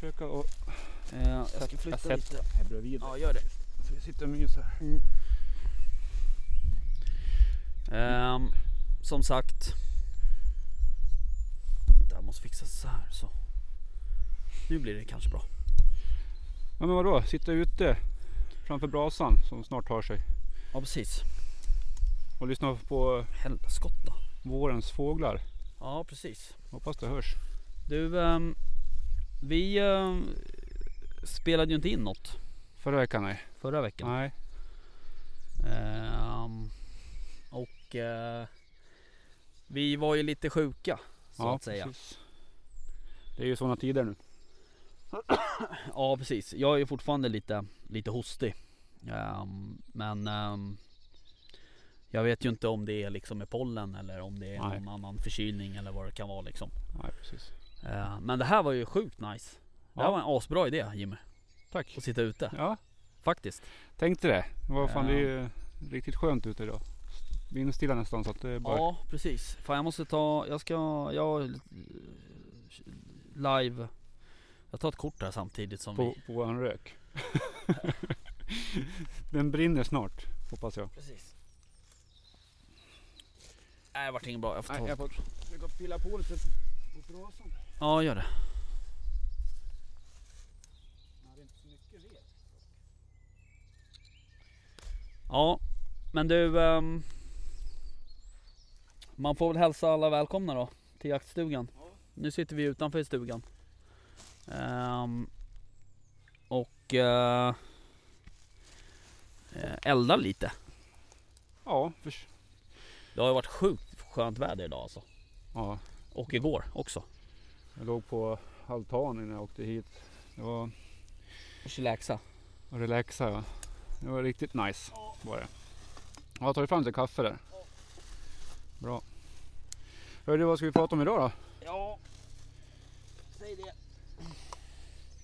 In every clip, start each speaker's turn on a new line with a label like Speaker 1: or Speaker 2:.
Speaker 1: försöka och
Speaker 2: Eh, jag ska flytta
Speaker 1: sätter
Speaker 2: lite.
Speaker 1: här bredvid.
Speaker 2: Ja, gör det.
Speaker 1: Så vi sitter och myser.
Speaker 2: Ehm, som sagt. Vänta, jag måste fixa så här så. Nu blir det kanske bra.
Speaker 1: Ja, men vadå? Sitta ute framför brasan som snart tar sig.
Speaker 2: Ja precis.
Speaker 1: Och lyssna på
Speaker 2: Helskotta.
Speaker 1: vårens fåglar.
Speaker 2: Ja precis.
Speaker 1: Hoppas det hörs.
Speaker 2: Du, ehm, vi ehm, spelade ju inte in något
Speaker 1: Förra veckan nej.
Speaker 2: förra veckan.
Speaker 1: Nej.
Speaker 2: Ehm, och eh, vi var ju lite sjuka så att säga.
Speaker 1: precis. Det är ju sådana tider nu.
Speaker 2: Ja precis. Jag är ju fortfarande lite, lite hostig. Ehm, men ehm, jag vet ju inte om det är liksom med pollen eller om det är
Speaker 1: Nej.
Speaker 2: någon annan förkylning eller vad det kan vara liksom.
Speaker 1: Nej, precis.
Speaker 2: Ehm, men det här var ju sjukt nice. Det här
Speaker 1: Ja.
Speaker 2: var en asbra idé Jimmy.
Speaker 1: Tack.
Speaker 2: Att sitta ute.
Speaker 1: Ja,
Speaker 2: Faktiskt.
Speaker 1: tänkte det. Vad fan, det är ju riktigt skönt ute idag. Vindstilla nästan så att det är bara...
Speaker 2: Ja precis. Fan jag måste ta, jag ska, jag live Jag tar ett kort här samtidigt som
Speaker 1: på,
Speaker 2: vi
Speaker 1: på en rök. Den brinner snart, hoppas jag.
Speaker 2: Precis Nej det vart inget bra, jag får ta
Speaker 1: Nej, jag får pilla på lite på brasan.
Speaker 2: Ja gör det. Ja men du ehm, Man får väl hälsa alla välkomna då till jaktstugan. Nu sitter vi utanför stugan. Ehm, Och uh, Eldar lite.
Speaker 1: Ja, förs-
Speaker 2: Det har ju varit sjukt skönt väder idag alltså.
Speaker 1: Ja,
Speaker 2: Och igår också
Speaker 1: jag låg på altanen när jag åkte hit. Det var
Speaker 2: Chillaxa
Speaker 1: och relaxa ja. Det var riktigt nice var det. Jag har tagit fram lite kaffe där. Bra. Hörru, vad ska vi prata om idag då?
Speaker 2: Ja Säg det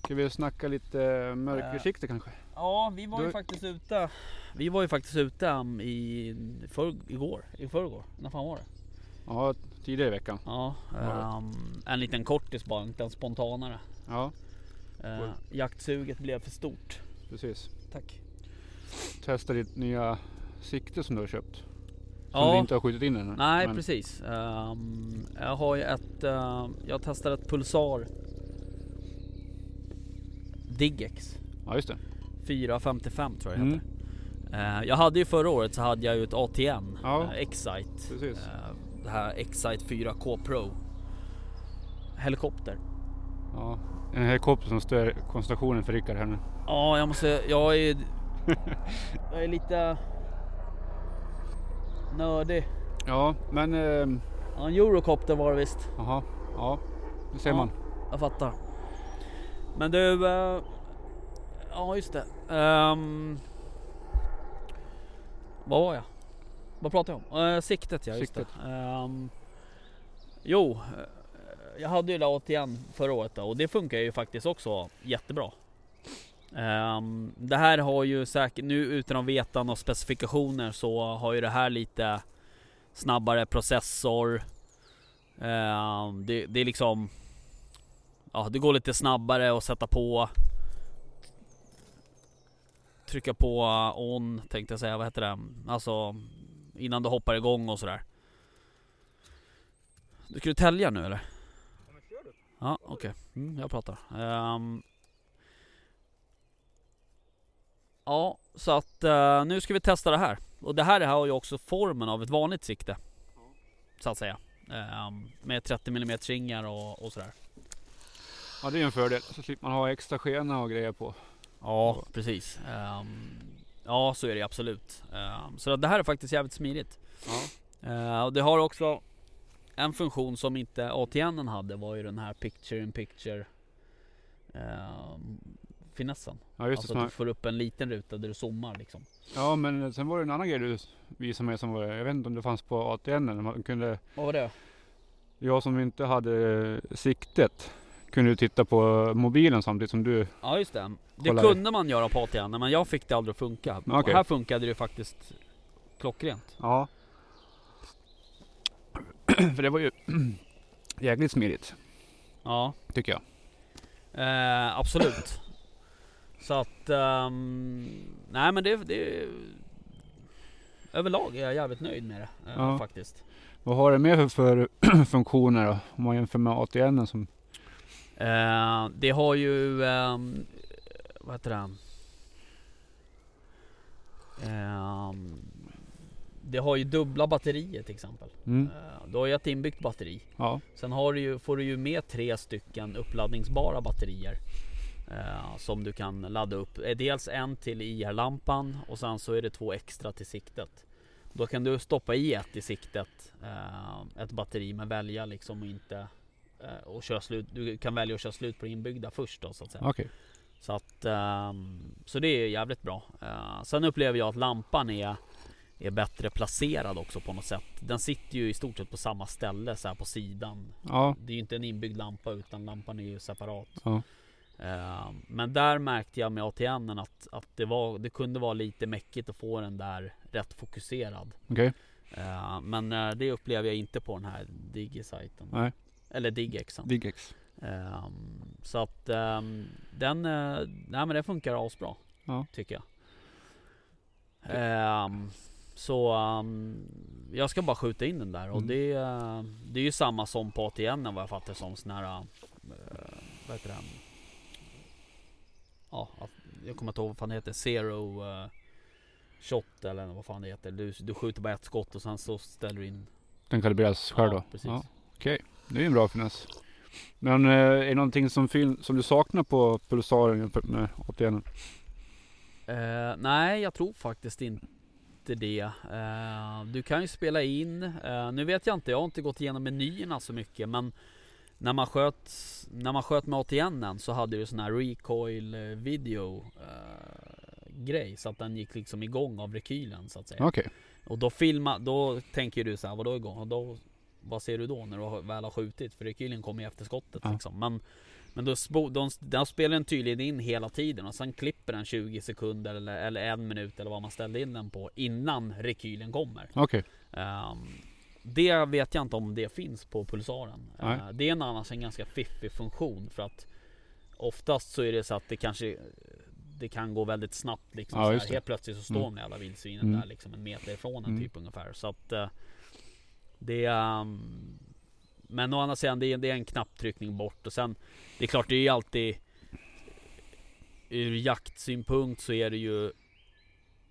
Speaker 1: Ska vi snacka lite mörkersikte kanske?
Speaker 2: Ja vi var ju
Speaker 1: Du-
Speaker 2: faktiskt ute Vi var ju faktiskt ute um, i för, igår, i förrgår, när fan var det?
Speaker 1: Ja, tidigare i veckan.
Speaker 2: Ja, ehm, en liten kortis bara, inte en spontanare
Speaker 1: Ja,
Speaker 2: uh. Jaktsuget blev för stort
Speaker 1: precis.
Speaker 2: Tack
Speaker 1: Testa ditt nya sikte som du har köpt. Som
Speaker 2: Ja.
Speaker 1: du inte har skjutit in ännu.
Speaker 2: Nej
Speaker 1: Men-
Speaker 2: precis Ehm, Jag har ju ett, uh, jag testar ett Pulsar Digex
Speaker 1: Ja, just det.
Speaker 2: 455 tror jag
Speaker 1: Mm.
Speaker 2: heter. Eh, jag hade ju förra året så hade jag ju ett ATN
Speaker 1: Ja.
Speaker 2: eh, Excite.
Speaker 1: Precis.
Speaker 2: Eh, det här Excite 4K Pro. Helikopter.
Speaker 1: Ja, en helikopter som stör koncentrationen för Rickard här nu.
Speaker 2: Ja, jag måste, jag är, jag är lite nördig.
Speaker 1: Ja, men... ehm,
Speaker 2: Ja, en Eurocopter var det visst.
Speaker 1: Jaha, ja. Det ser
Speaker 2: Ja.
Speaker 1: man.
Speaker 2: Jag fattar. Men du, eh, ja just det. Ehm, vad var jag? Vad pratade jag om? Eh, siktet ja, just
Speaker 1: Siktet.
Speaker 2: det. Ehm, jo, eh, jag hade ju det återigen förra året då, och det funkar ju faktiskt också jättebra. Ehm, det här har ju säkert, nu utan att veta några specifikationer så har ju det här lite snabbare processor. Ehm, det, det är liksom Ja, det går lite snabbare att sätta på Trycka på on tänkte jag säga, vad heter det? Alltså Innan du hoppar igång och sådär Du du tälja nu eller? Ja okej, mm, jag pratar Ehm. Ja, så att eh, nu ska vi testa det här Och det här har ju också formen av ett vanligt sikte Så att säga Ehm, Med 30 mm ringar och, och sådär
Speaker 1: Ja, det är en fördel. Så slipper man ha extra skena och grejer på.
Speaker 2: Ja, precis. Ehm, ja, så är det absolut. Ehm, så det här är faktiskt jävligt smidigt.
Speaker 1: Ja.
Speaker 2: Och det har också en funktion som inte ATN hade var ju den här picture in picture ehm, finessen.
Speaker 1: Ja, just
Speaker 2: alltså
Speaker 1: det.
Speaker 2: att
Speaker 1: Som
Speaker 2: du får upp en liten ruta där du zoomar liksom.
Speaker 1: ja, men sen var det en annan grej du visade mig som var, jag vet inte om det fanns på ATN. Man kunde,
Speaker 2: Vad var det?
Speaker 1: jag som inte hade siktet kunde ju titta på mobilen samtidigt som du.
Speaker 2: Ja just det. Det
Speaker 1: Kolla.
Speaker 2: kunde man göra på ATN men jag fick det aldrig att funka. Och här funkade det ju faktiskt klockrent.
Speaker 1: Ja. För det var ju jäkligt smidigt
Speaker 2: Ja.
Speaker 1: tycker jag.
Speaker 2: Eh, absolut. Så att, ehm, nej men det, det Överlag är jag jävligt nöjd med det eh,
Speaker 1: Ja.
Speaker 2: faktiskt.
Speaker 1: Vad har det mer för, för funktioner då? Om man jämför med ATN som...
Speaker 2: Eh, det har ju, ehm, vad heter det? Ehm, det har ju dubbla batterier till exempel.
Speaker 1: Mm.
Speaker 2: Eh, du har ju ett inbyggt batteri.
Speaker 1: Ja.
Speaker 2: Sen har du ju, får du ju med tre stycken uppladdningsbara batterier. Eh, som du kan ladda upp. Eh, Dels en till IR-lampan och sen så är det två extra till siktet. Då kan du stoppa i ett i siktet, eh, ett batteri men välja liksom inte och köra slut. Du kan välja att köra slut på det inbyggda först då så att säga.
Speaker 1: Okej.
Speaker 2: Så att ehm, Så det är jävligt bra. Eh, sen upplever jag att lampan är är bättre placerad också på något sätt. Den sitter ju i stort sett på samma ställe så här på sidan.
Speaker 1: Ja.
Speaker 2: Det är ju inte en inbyggd lampa utan lampan är ju separat.
Speaker 1: Ja.
Speaker 2: Eh, men där märkte jag med ATN att, att det, var, det kunde vara lite mäckigt att få den där rätt fokuserad.
Speaker 1: Okej.
Speaker 2: Eh, men eh, det upplever jag inte på den här Digi-sajten. Eller Digexen.
Speaker 1: Digex.
Speaker 2: Ehm, så att ehm, den, eh, nej men det funkar asbra.
Speaker 1: Ja.
Speaker 2: Tycker jag. Ehm, så ehm, jag ska bara skjuta in den där och
Speaker 1: Mm.
Speaker 2: det, eh, det är ju samma som på ATN vad jag fattar som sån här, eh, vad heter det? Ja, jag kommer inte ihåg vad fan det heter, zero eh, shot eller vad fan det heter. Du, du skjuter bara ett skott och sen så ställer du in.
Speaker 1: Den kalibreras själv
Speaker 2: ja,
Speaker 1: då?
Speaker 2: precis.
Speaker 1: Ja. Okej. Det är ju en bra finess. Men eh, är det någonting som, som du saknar på pulsaren jämfört med ATN?
Speaker 2: Eh, nej, jag tror faktiskt inte det. Eh, du kan ju spela in. eh, nu vet jag inte, jag har inte gått igenom menyerna så mycket men när man sköt, när man sköt med ATN så hade du sån här recoil video grej så att den gick liksom igång av rekylen så att säga.
Speaker 1: Okej.
Speaker 2: Och då filma, då tänker du så här, vadå igång? Och då, vad ser du då när du väl har skjutit? För rekylen kommer ju efter skottet
Speaker 1: Ja.
Speaker 2: liksom. Men, men då, de, den spelar den tydligen in hela tiden och sen klipper den 20 sekunder eller, eller en minut eller vad man ställde in den på innan rekylen kommer.
Speaker 1: Okej.
Speaker 2: Ehm, det vet jag inte om det finns på pulsaren. Eh, det är en annars en ganska fiffig funktion för att oftast så är det så att det kanske det kan gå väldigt snabbt liksom.
Speaker 1: Ja.
Speaker 2: Helt plötsligt så står
Speaker 1: Mm.
Speaker 2: de jävla vildsvinen
Speaker 1: Mm.
Speaker 2: där liksom en meter ifrån en
Speaker 1: Mm.
Speaker 2: typ ungefär. Så att eh, det är um, Men å andra sidan det är, det är en knapptryckning bort och sen Det är klart det är ju alltid Ur jaktsynpunkt så är det ju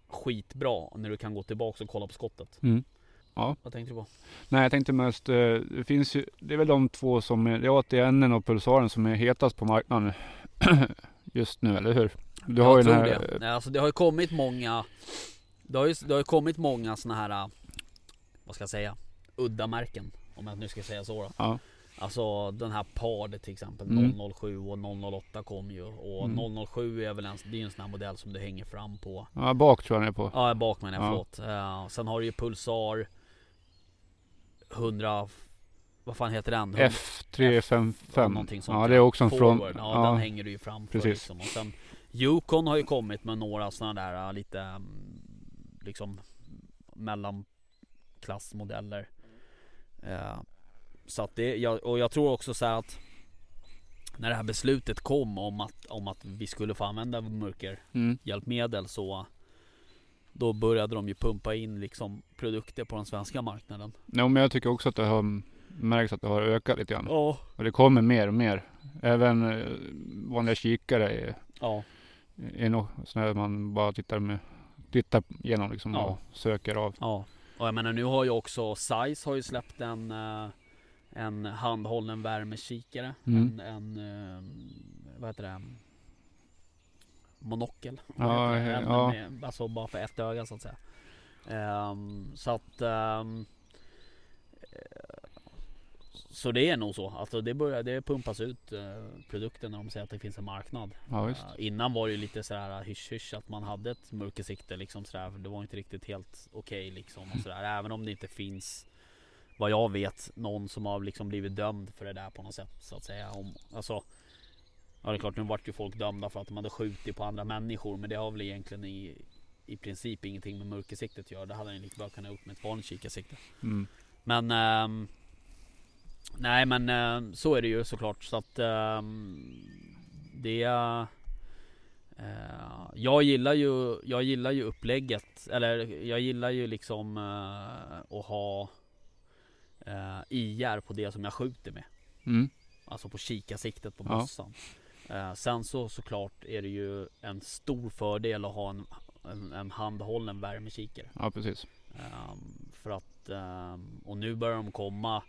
Speaker 2: Skitbra när du kan gå tillbaka och kolla på skottet.
Speaker 1: Mm. Ja.
Speaker 2: Vad tänkte du på?
Speaker 1: Nej jag tänkte mest, eh, det finns ju, det är väl de två som är, det är ATN och pulsaren som är hetast på marknaden just nu, eller hur? Du har ju
Speaker 2: jag tror
Speaker 1: här,
Speaker 2: det. Nej, Alltså det har ju kommit många Det har ju, det har ju kommit många såna här äh, Vad ska jag säga? Udda märken Om jag nu ska säga så då.
Speaker 1: Ja.
Speaker 2: Alltså den här PARD till exempel
Speaker 1: Mm.
Speaker 2: 007 och 008 kom ju Och
Speaker 1: Mm.
Speaker 2: 007 är väl en, det är en sån här modell som du hänger fram på
Speaker 1: ja bak tror jag den är på.
Speaker 2: Ja bak menar jag,
Speaker 1: Ja.
Speaker 2: förlåt uh, Sen har du ju Pulsar 100 Vad fan heter den?
Speaker 1: F355.
Speaker 2: någonting sånt
Speaker 1: Ja det är också en från,
Speaker 2: Forward, ja, den hänger du ju framför
Speaker 1: precis.
Speaker 2: liksom. Och sen Yukon har ju kommit med några sådana där äh, lite mm, liksom mellanklassmodeller. Eh, så att det, och jag tror också så att när det här beslutet kom om att, om att vi skulle få använda mörkerhjälpmedel
Speaker 1: mm.
Speaker 2: så då började de ju pumpa in liksom produkter på den svenska marknaden.
Speaker 1: Ja, men jag tycker också att det har märks att det har ökat lite grann.
Speaker 2: Ja.
Speaker 1: Och det kommer mer och mer. Även eh, vanliga kikare är,
Speaker 2: Ja.
Speaker 1: är nog sådana man bara tittar med tittar igenom liksom
Speaker 2: Ja.
Speaker 1: och söker av.
Speaker 2: Ja, och jag menar nu har ju också Size har ju släppt en eh, En handhållen värmekikare
Speaker 1: Mm.
Speaker 2: En, en eh, Vad heter det? Monokel
Speaker 1: Ja,
Speaker 2: heter det? En
Speaker 1: ja.
Speaker 2: med, Alltså bara för ett öga så att säga Ehm, Så att eh, Så det är nog så, alltså det börjar, det pumpas ut eh, produkter när de säger att det finns en marknad
Speaker 1: Ja.
Speaker 2: Uh, innan var det ju lite sådär hysch hysch att man hade ett mörkersikte liksom sådär. För det var inte riktigt helt okej liksom och sådär. Även om det inte finns vad jag vet någon som har liksom blivit dömd för det där på något sätt så att säga. Om, alltså, ja det är klart nu vart ju folk dömda för att de hade skjutit på andra människor. Men det har väl egentligen i, i princip ingenting med mörkersiktet att göra. Det hade ni lika bra kunnat gjort med ett vanligt kikarsikte.
Speaker 1: Mm.
Speaker 2: Men ehm, Nej men ehm, så är det ju såklart så att ehm, det eh, jag gillar ju, jag gillar ju upplägget, eller jag gillar ju liksom eh, att ha eh, IR på det som jag skjuter med.
Speaker 1: Mm.
Speaker 2: Alltså på kikarsiktet på
Speaker 1: Ja.
Speaker 2: bössan. Eh, sen så såklart är det ju en stor fördel att ha en, en, en handhållen värmekikare.
Speaker 1: Ja precis.
Speaker 2: Ehm, för att, ehm, och nu börjar de komma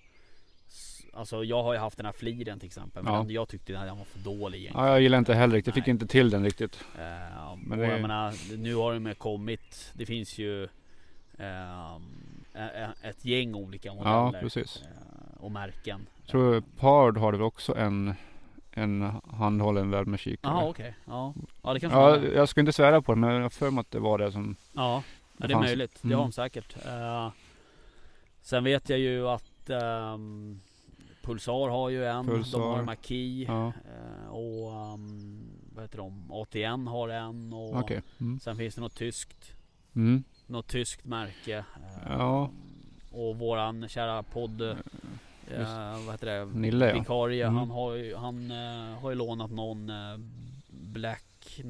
Speaker 2: Alltså jag har ju haft den här fliren till exempel men
Speaker 1: Ja.
Speaker 2: den- jag tyckte den här var för dålig egentligen.
Speaker 1: Ja, jag gillar inte heller riktigt. Jag fick inte till den riktigt.
Speaker 2: Ehm,
Speaker 1: Men det-
Speaker 2: jag menar, nu har de kommit Det finns ju ä- ett gäng olika
Speaker 1: Ja
Speaker 2: modeller
Speaker 1: precis.
Speaker 2: eh, och märken.
Speaker 1: Jag tror Pard har det väl också en, en handhållen värmekikare.
Speaker 2: Jaha okej, ja. Ja det kanske
Speaker 1: Ja, jag ska inte svära på det men jag har för mig att det var det som...
Speaker 2: Ja, ja det är möjligt. Det
Speaker 1: Mm.
Speaker 2: har de säkert. Eh, sen vet jag ju att ehm, Pulsar har ju en.
Speaker 1: Pulsar.
Speaker 2: De har Maki.
Speaker 1: Ja,
Speaker 2: eh, och ehm, vad heter de? ATN har en. Och
Speaker 1: okej. Mm.
Speaker 2: Sen finns det något tyskt.
Speaker 1: Mm.
Speaker 2: Något tyskt märke. eh,
Speaker 1: Ja.
Speaker 2: Och våran kära podd.
Speaker 1: Just.
Speaker 2: vad heter det?
Speaker 1: Nille ja.
Speaker 2: Vikarie.
Speaker 1: Mm.
Speaker 2: Han, har ju, han eh, har ju lånat någon eh, Black...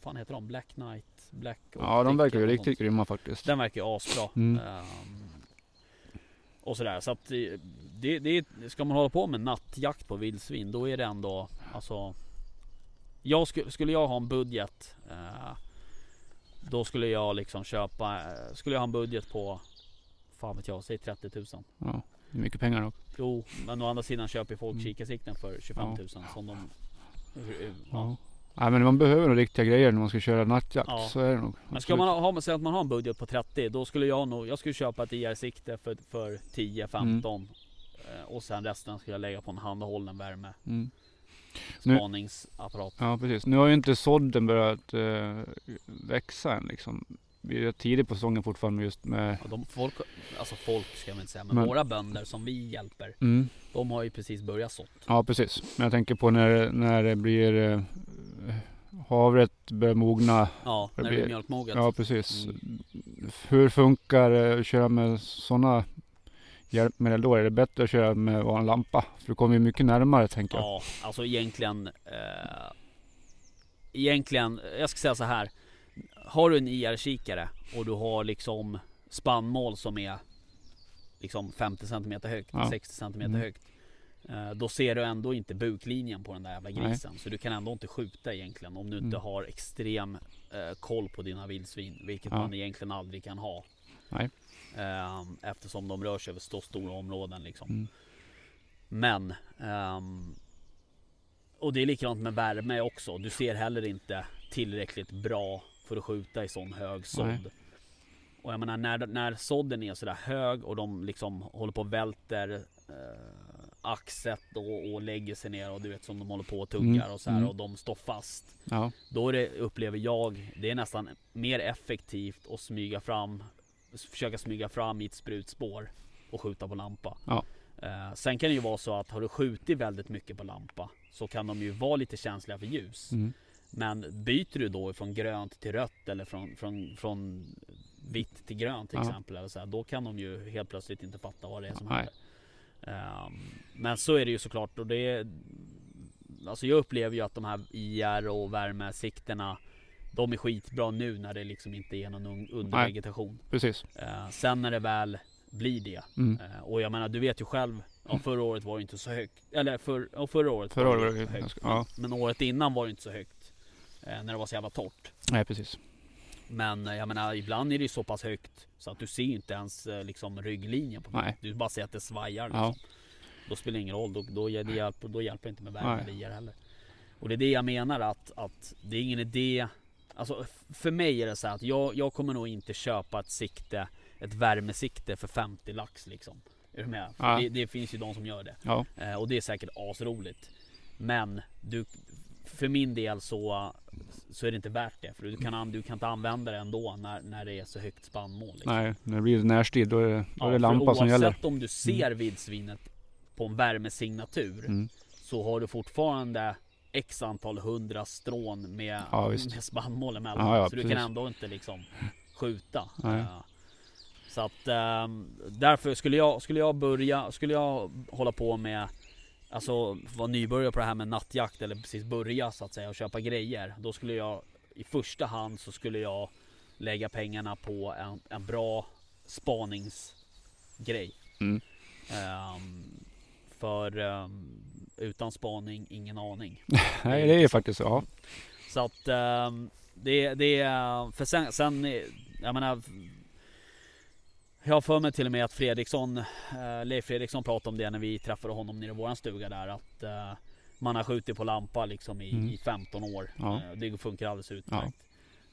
Speaker 2: fan heter de? Black Knight? Black
Speaker 1: Ja, de verkar ju riktigt grymma faktiskt.
Speaker 2: den verkar ju asbra.
Speaker 1: Mm.
Speaker 2: Ehm, och sådär. Så att det, det, det, ska man hålla på med nattjakt på vildsvin då är det ändå alltså. Jag skulle, skulle jag ha en budget. eh, då skulle jag liksom köpa. eh, skulle jag ha en budget på. Fan vet jag, säg 30 000.
Speaker 1: Ja, det är mycket pengar nog.
Speaker 2: Jo, men å andra sidan köper folk
Speaker 1: Mm.
Speaker 2: kikarsikten för 25 000 som de. Ja.
Speaker 1: Nej men man behöver nog riktiga grejer när man ska köra nattjakt.
Speaker 2: Ja.
Speaker 1: Så är det nog.
Speaker 2: Men ska man ha, säga att man har en budget på 30 då skulle jag nog, jag skulle köpa ett IR-sikte för, för 10-15 Eh, Och sen resten skulle jag lägga på en handhållen värme
Speaker 1: Mm. Nu-
Speaker 2: spaningsapparat.
Speaker 1: Ja precis. Nu har ju inte sådden börjat eh, växa än liksom. Vi är tidigt på säsongen fortfarande just med...
Speaker 2: Och de folk, alltså folk ska man inte säga, men,
Speaker 1: Men-
Speaker 2: våra bönder som vi hjälper,
Speaker 1: Mm.
Speaker 2: de har ju precis börjat sått.
Speaker 1: Ja precis. Men jag tänker på när, när det blir eh, havret börjar mogna.
Speaker 2: Ja, när det blir mjölkmoget.
Speaker 1: Ja precis.
Speaker 2: Mm.
Speaker 1: Hur funkar det att köra med sådana hjälpmedel då? Är det bättre att köra med vanlig lampa? För du kommer ju mycket närmare tänker jag.
Speaker 2: Ja, alltså egentligen eh, Egentligen, jag ska säga så här Har du en IR-kikare och du har liksom spannmål som är liksom 50 cm högt,
Speaker 1: Ja.
Speaker 2: 60 cm
Speaker 1: Mm.
Speaker 2: högt eh, Då ser du ändå inte buklinjen på den där jävla
Speaker 1: Nej.
Speaker 2: grisen Så du kan ändå inte skjuta egentligen om du inte
Speaker 1: Mm.
Speaker 2: har extrem eh, koll på dina vildsvin Vilket
Speaker 1: Ja.
Speaker 2: man egentligen aldrig kan ha
Speaker 1: Nej.
Speaker 2: eh, Eftersom de rör sig över så stora områden liksom
Speaker 1: Mm.
Speaker 2: men ehm, Och det är likadant med värme också. Du ser heller inte tillräckligt bra för att skjuta i sån hög sådd. Och jag menar när, när sådden är sådär hög och de liksom håller på och välter eh, axet och, och lägger sig ner och du vet som de håller på och tuggar
Speaker 1: Mm,
Speaker 2: och så här
Speaker 1: mm.
Speaker 2: och de står fast.
Speaker 1: Ja.
Speaker 2: Då är det, upplever jag, det är nästan mer effektivt att smyga fram Försöka smyga fram i ett sprutspår och skjuta på lampa.
Speaker 1: Ja.
Speaker 2: Eh, sen kan det ju vara så att har du skjutit väldigt mycket på lampa så kan de ju vara lite känsliga för ljus.
Speaker 1: Mm.
Speaker 2: Men byter du då från grönt till rött eller från, från, från vitt till grönt till
Speaker 1: Ja.
Speaker 2: exempel. Eller så här, då kan de ju helt plötsligt inte fatta vad det är som
Speaker 1: Nej.
Speaker 2: händer. Ehm, men så är det ju såklart och det Alltså jag upplever ju att de här IR och värmesiktena De är skitbra nu när det liksom inte är någon un- undervegetation.
Speaker 1: Precis.
Speaker 2: Eh, sen när det väl blir det.
Speaker 1: Mm.
Speaker 2: Eh, och jag menar du vet ju själv. Ja, förra året var det inte så högt. Eller för, ja, förra året
Speaker 1: Förra
Speaker 2: var
Speaker 1: året
Speaker 2: det
Speaker 1: var det
Speaker 2: högt.
Speaker 1: ja.
Speaker 2: Men året innan var det inte så högt. Eh, när det var så jävla torrt.
Speaker 1: Nej precis.
Speaker 2: Men eh, jag menar ibland är det ju så pass högt. Så att du ser inte ens eh, liksom rygglinjen på
Speaker 1: Nej.
Speaker 2: Du bara ser att det svajar liksom.
Speaker 1: Ja.
Speaker 2: Då spelar det ingen roll. Då, då, det hjälper, då hjälper det inte med värme
Speaker 1: Nej.
Speaker 2: eller IR heller. Och det är det jag menar att, att det är ingen idé. Alltså för mig är det så här att jag, jag kommer nog inte köpa ett sikte, ett värmesikte för 50 lax liksom. Är du med?
Speaker 1: Ja.
Speaker 2: Det, det finns ju de som gör det.
Speaker 1: Ja.
Speaker 2: Och det är säkert asroligt. Men du, för min del så, så är det inte värt det. För du kan, an- du kan inte använda det ändå när, när det är så högt spannmål. Liksom.
Speaker 1: Nej, när det blir närstrid då är det, då är det
Speaker 2: för
Speaker 1: lampa som gäller.
Speaker 2: Oavsett om du ser vildsvinet på en värmesignatur
Speaker 1: Mm.
Speaker 2: så har du fortfarande X antal hundra strån med,
Speaker 1: Ja,
Speaker 2: med spannmål emellan.
Speaker 1: Ja, ja,
Speaker 2: så du
Speaker 1: precis.
Speaker 2: kan ändå inte liksom skjuta.
Speaker 1: Nej.
Speaker 2: Eh, Så att ehm, därför skulle jag, skulle jag börja, skulle jag hålla på med Alltså vara nybörjare på det här med nattjakt eller precis börja så att säga och köpa grejer. Då skulle jag i första hand så skulle jag lägga pengarna på en, en bra spaningsgrej.
Speaker 1: Mm.
Speaker 2: Ehm, för ehm, utan spaning, ingen aning.
Speaker 1: Nej, det är ju faktiskt så. Ja.
Speaker 2: Så att ehm, det, det är, för sen, sen, jag menar jag har för mig till och med att Fredriksson, eh, Leif Fredriksson pratade om det när vi träffade honom nere i våran stuga där att eh, man har skjutit på lampa liksom i,
Speaker 1: Mm.
Speaker 2: i 15 år.
Speaker 1: Ja.
Speaker 2: Eh, det funkar alldeles utmärkt.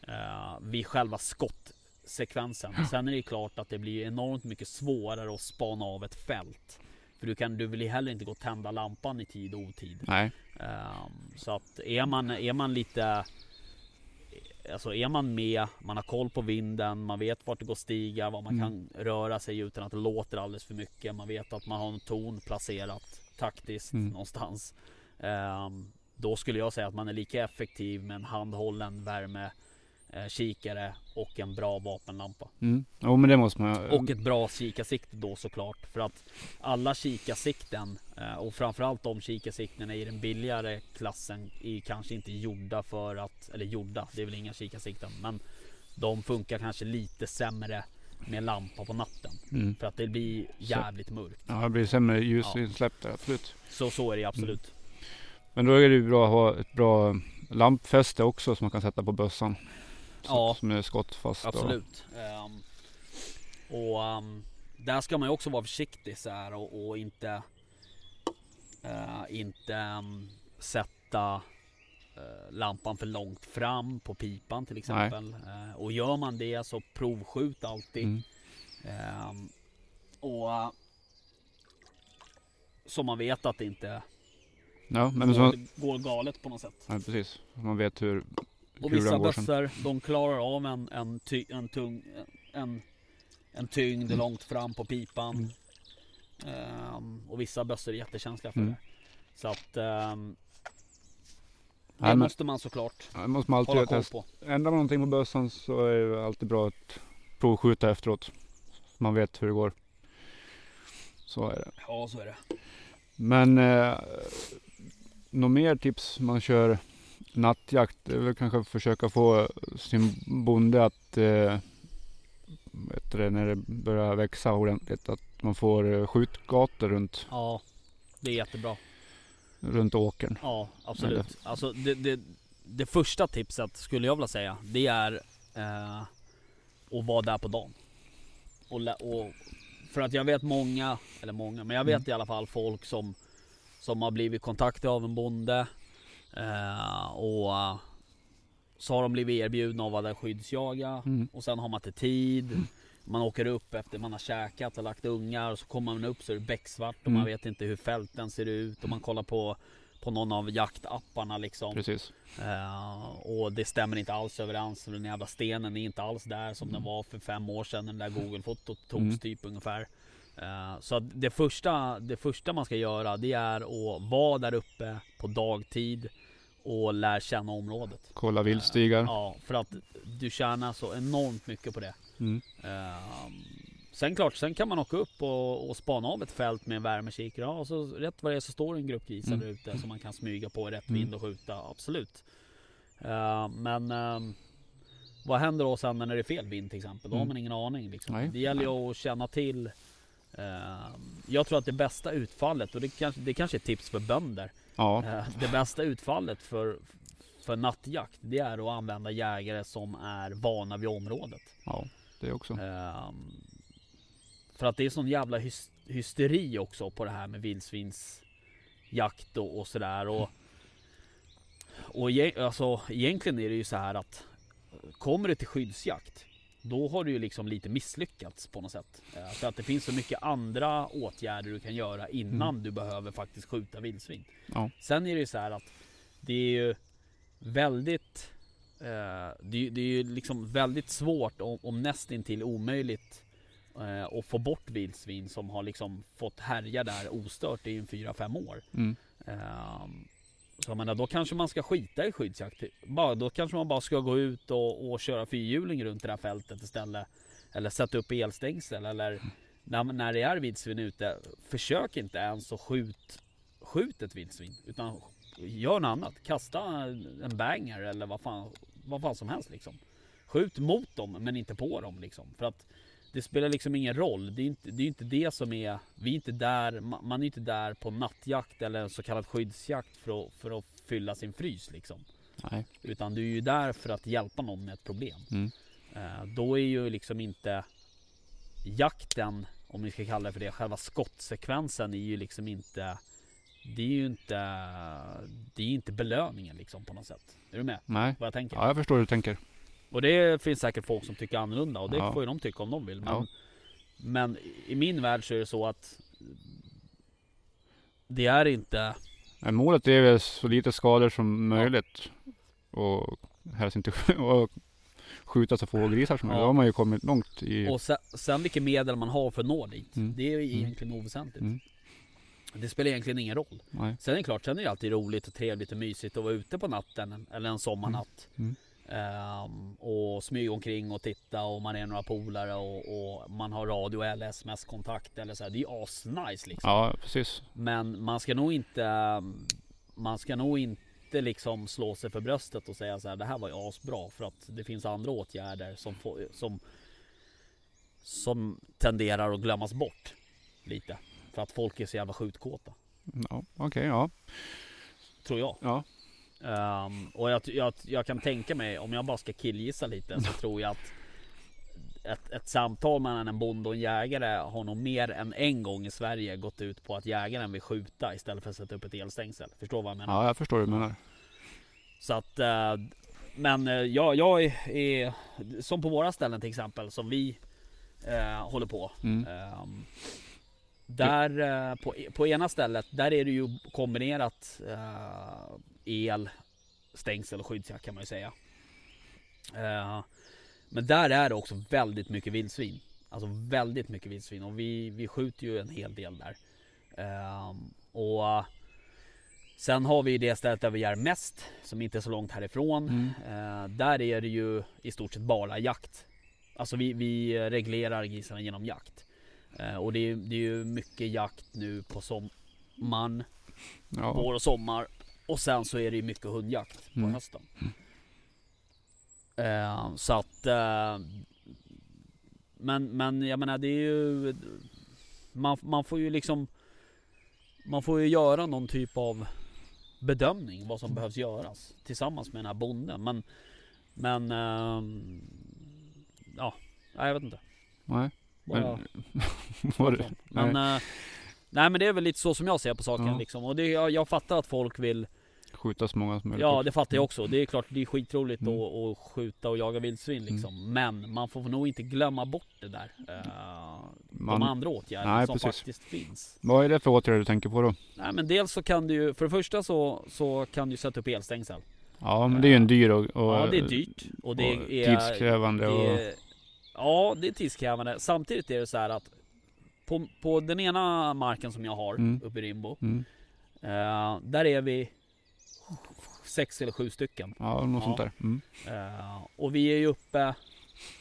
Speaker 2: Eh, vid själva skottsekvensen. Sen är det klart att det blir enormt mycket svårare att spana av ett fält. För du, kan, du vill ju heller inte gå och tända lampan i tid och otid.
Speaker 1: Nej.
Speaker 2: Ehm, så att är man, är man lite Alltså är man med, man har koll på vinden, man vet vart det går stigar, var man
Speaker 1: Mm.
Speaker 2: kan röra sig utan att det låter alldeles för mycket. Man vet att man har en ton placerat taktiskt
Speaker 1: Mm.
Speaker 2: någonstans. Ehm, då skulle jag säga att man är lika effektiv med en handhållen värme kikare och en bra vapenlampa.
Speaker 1: Mm. Jo, men det måste man
Speaker 2: Och ett bra kikarsikte då såklart. För att alla kikarsikten eh, och framförallt de kikarsiktena i den billigare klassen är kanske inte gjorda för att, eller gjorda, det är väl inga kikarsikten. Men de funkar kanske lite sämre med lampa på natten.
Speaker 1: Mm.
Speaker 2: För att det blir jävligt mörkt.
Speaker 1: Ja, det blir sämre ljusinsläpp där, absolut.
Speaker 2: Så så är det absolut.
Speaker 1: Men då är det ju bra att ha ett bra lampfäste också som man kan sätta på bössan.
Speaker 2: Ja.
Speaker 1: Som är skottfast.
Speaker 2: Absolut. Ehm, och ehm, där ska man ju också vara försiktig så här och, och inte eh, inte ehm, sätta eh, lampan för långt fram på pipan till exempel. Eh, och gör man det så provskjut alltid.
Speaker 1: Mm.
Speaker 2: Och så man vet att det inte
Speaker 1: Ja, men
Speaker 2: går,
Speaker 1: så,
Speaker 2: går galet på något sätt.
Speaker 1: ja, precis. Man vet hur
Speaker 2: Och vissa bössor de klarar av en, en, ty, en tung en, en tyngd
Speaker 1: Mm.
Speaker 2: långt fram på pipan. Ehm, och vissa bössor är jättekänsliga för
Speaker 1: Mm.
Speaker 2: det. Så att ehm, det
Speaker 1: Nej,
Speaker 2: måste man såklart
Speaker 1: det måste man alltid
Speaker 2: hålla koll på.
Speaker 1: Ändrar man någonting på bössan så är det alltid bra att provskjuta efteråt. Så man vet hur det går. Så är det.
Speaker 2: Ja så är det.
Speaker 1: Men eh, något mer tips man kör nattjakt? Det är väl kanske att försöka få sin bonde att eh, vet du när det börjar växa ordentligt att man får eh, skjutgator runt,
Speaker 2: Ja det är jättebra.
Speaker 1: runt åkern.
Speaker 2: Ja absolut. Alltså det, det, det första tipset skulle jag vilja säga det är eh, att vara där på dagen. Och, och för att jag vet många, eller många, men jag vet
Speaker 1: Mm.
Speaker 2: i alla fall folk som som har blivit kontaktade av en bonde eh, och så har de blivit erbjudna av att vara där skyddsjaga
Speaker 1: Mm.
Speaker 2: och sen har man inte tid. Man åker upp efter man har käkat och lagt ungar och så kommer man upp så är det becksvart och
Speaker 1: Mm.
Speaker 2: man vet inte hur fälten ser ut och man kollar på på någon av jaktapparna liksom.
Speaker 1: Precis.
Speaker 2: Eh, och det stämmer inte alls överens. Den jävla stenen är inte alls där som den var för fem år sedan. Den där Google-fotot togs
Speaker 1: Mm.
Speaker 2: typ ungefär. Eh, så det första, det första man ska göra det är att vara där uppe på dagtid och lära känna området.
Speaker 1: Kolla viltstigar.
Speaker 2: Ja, för att du tjänar så enormt mycket på det.
Speaker 1: Mm.
Speaker 2: Eh, sen klart, sen kan man åka upp och, och spana av ett fält med en värmekikare. Ja, och så rätt vad det är så står en grupp grisar
Speaker 1: Mm.
Speaker 2: ute som man kan smyga på i rätt
Speaker 1: Mm.
Speaker 2: vind och skjuta. Absolut. Eh, men ehm, vad händer då sen när det är fel vind till exempel? Då har
Speaker 1: Mm.
Speaker 2: man ingen aning. Liksom.
Speaker 1: Nej.
Speaker 2: Det gäller ju att känna till. ehm, jag tror att det bästa utfallet, och det kanske, det kanske är tips för bönder.
Speaker 1: Ja,
Speaker 2: Eh, Det bästa utfallet för, för nattjakt det är att använda jägare som är vana vid området.
Speaker 1: ja, det också.
Speaker 2: Ehm, för att det är sån jävla hys- hysteri också på det här med vildsvinsjakt och, och sådär. Och, och alltså, egentligen är det ju så här att kommer det till skyddsjakt då har du ju liksom lite misslyckats på något sätt. Eh, För att det finns så mycket andra åtgärder du kan göra innan du behöver faktiskt skjuta vildsvin.
Speaker 1: Ja.
Speaker 2: Sen är det ju så här att det är ju väldigt eh, det, är- det är ju liksom väldigt svårt om, om nästintill omöjligt eh, att få bort vildsvin som har liksom fått härja där ostört i en 4-5 år.
Speaker 1: Mm.
Speaker 2: Jag menar, då kanske man ska skita i skyddsjakt. Bara, då kanske man bara ska gå ut och, och köra fyrhjuling runt det här fältet istället. Eller sätta upp elstängsel eller när, när det är vildsvin ute. Försök inte ens att skjut, skjut ett vildsvin. Utan gör något annat. Kasta en banger eller vad fan, vad fan som helst liksom. Skjut mot dem men inte på dem liksom. För att det spelar liksom ingen roll. Det är inte det, är inte det som är... Vi är inte där, man är inte där på nattjakt eller en så kallad skyddsjakt för att, för att fylla sin frys liksom.
Speaker 1: Nej.
Speaker 2: Utan du är ju där för att hjälpa någon med ett problem.
Speaker 1: Mm.
Speaker 2: Eh, Då är ju liksom inte jakten, om vi ska kalla det för det, själva skottsekvensen är ju liksom inte Det är ju inte Det är inte belöningen liksom på något sätt. Är du med?
Speaker 1: Nej.
Speaker 2: Vad jag tänker?
Speaker 1: Ja, jag förstår hur du tänker.
Speaker 2: Och det finns säkert folk som tycker annorlunda och det
Speaker 1: Ja.
Speaker 2: får ju de tycka om de vill. Men,
Speaker 1: Ja.
Speaker 2: men i min värld så är det så att Det är inte
Speaker 1: Men målet är väl så lite skador som möjligt. Och helst inte och skjuta så få grisar som möjligt.
Speaker 2: Ja.
Speaker 1: Då har man ju kommit långt i...
Speaker 2: Och sen, sen vilka medel man har för att nå dit.
Speaker 1: Mm.
Speaker 2: Det är ju
Speaker 1: Mm.
Speaker 2: egentligen oväsentligt.
Speaker 1: Mm.
Speaker 2: Det spelar egentligen ingen roll.
Speaker 1: Nej.
Speaker 2: Sen är det klart, sen är det alltid roligt och trevligt och mysigt att vara ute på natten eller en sommarnatt.
Speaker 1: Mm.
Speaker 2: Ehm, och smyga omkring och titta och man är några polare och, och man har radio eller sms-kontakt eller så här. Det är ju asnice liksom.
Speaker 1: Ja, precis.
Speaker 2: Men man ska nog inte Man ska nog inte liksom slå sig för bröstet och säga så här. Det här var ju asbra för att det finns andra åtgärder som får, som Som tenderar att glömmas bort Lite För att folk är så jävla skjutkåta
Speaker 1: Ja, okej, ja.
Speaker 2: Tror jag
Speaker 1: Ja.
Speaker 2: Ehm, Och jag, jag, jag kan tänka mig om jag bara ska killgissa lite så tror jag att ett, ett samtal mellan en bonde och en jägare har nog mer än en gång i Sverige gått ut på att jägaren vill skjuta istället för att sätta upp ett elstängsel. Förstår vad jag menar?
Speaker 1: Ja, jag förstår hur du menar.
Speaker 2: Så att eh, Men eh, jag, jag är, är Som på våra ställen till exempel som vi eh, håller på.
Speaker 1: Mm.
Speaker 2: Ehm, där på, på ena stället där är det ju kombinerat el, stängsel och skyddsjakt kan man ju säga. Eh, men där är det också väldigt mycket vildsvin. Alltså väldigt mycket vildsvin och vi, vi skjuter ju en hel del där. Ehm, och Sen har vi det stället där vi gör mest, som inte är så långt härifrån.
Speaker 1: Mm.
Speaker 2: Eh, där är det ju i stort sett bara jakt. Alltså vi, vi reglerar grisarna genom jakt. Eh, och det är, det är ju mycket jakt nu på sommaren,
Speaker 1: Ja.
Speaker 2: vår och sommar. Och sen så är det ju mycket hundjakt på
Speaker 1: Mm.
Speaker 2: hösten. Eh, så att... Eh, men, men jag menar det är ju... Man, man får ju liksom... Man får ju göra någon typ av bedömning vad som behövs göras tillsammans med den här bonden. Men... Men... ehm, ja, jag vet inte.
Speaker 1: Nej.
Speaker 2: Bara,
Speaker 1: Men, var det,
Speaker 2: men,
Speaker 1: nej,
Speaker 2: eh, men det är väl lite så som jag ser på saken
Speaker 1: Ja.
Speaker 2: liksom. Och det, jag, jag fattar att folk vill
Speaker 1: skjuta så många som möjligt.
Speaker 2: Ja det fattar jag också. Det är klart det är skitroligt
Speaker 1: Mm.
Speaker 2: att, att skjuta och jaga vildsvin liksom. Men man får nog inte glömma bort det där. eh,
Speaker 1: Man,
Speaker 2: de andra åtgärderna
Speaker 1: Nej,
Speaker 2: som
Speaker 1: precis.
Speaker 2: faktiskt finns.
Speaker 1: Vad är det för åtgärder du tänker på då?
Speaker 2: Nej men dels så kan du ju, för det första så, så kan du sätta upp elstängsel.
Speaker 1: Ja, men det är ju en dyr och, och
Speaker 2: ja det är dyrt. Och det
Speaker 1: och
Speaker 2: är
Speaker 1: tidskrävande och...
Speaker 2: det är, Ja det är tidskrävande. Samtidigt är det så här att på, på den ena marken som jag har
Speaker 1: Mm.
Speaker 2: uppe i Rimbo.
Speaker 1: Mm.
Speaker 2: eh, där är vi sex eller sju stycken.
Speaker 1: Ja, något
Speaker 2: Ja.
Speaker 1: sånt där. Mm.
Speaker 2: Eh, och vi är ju uppe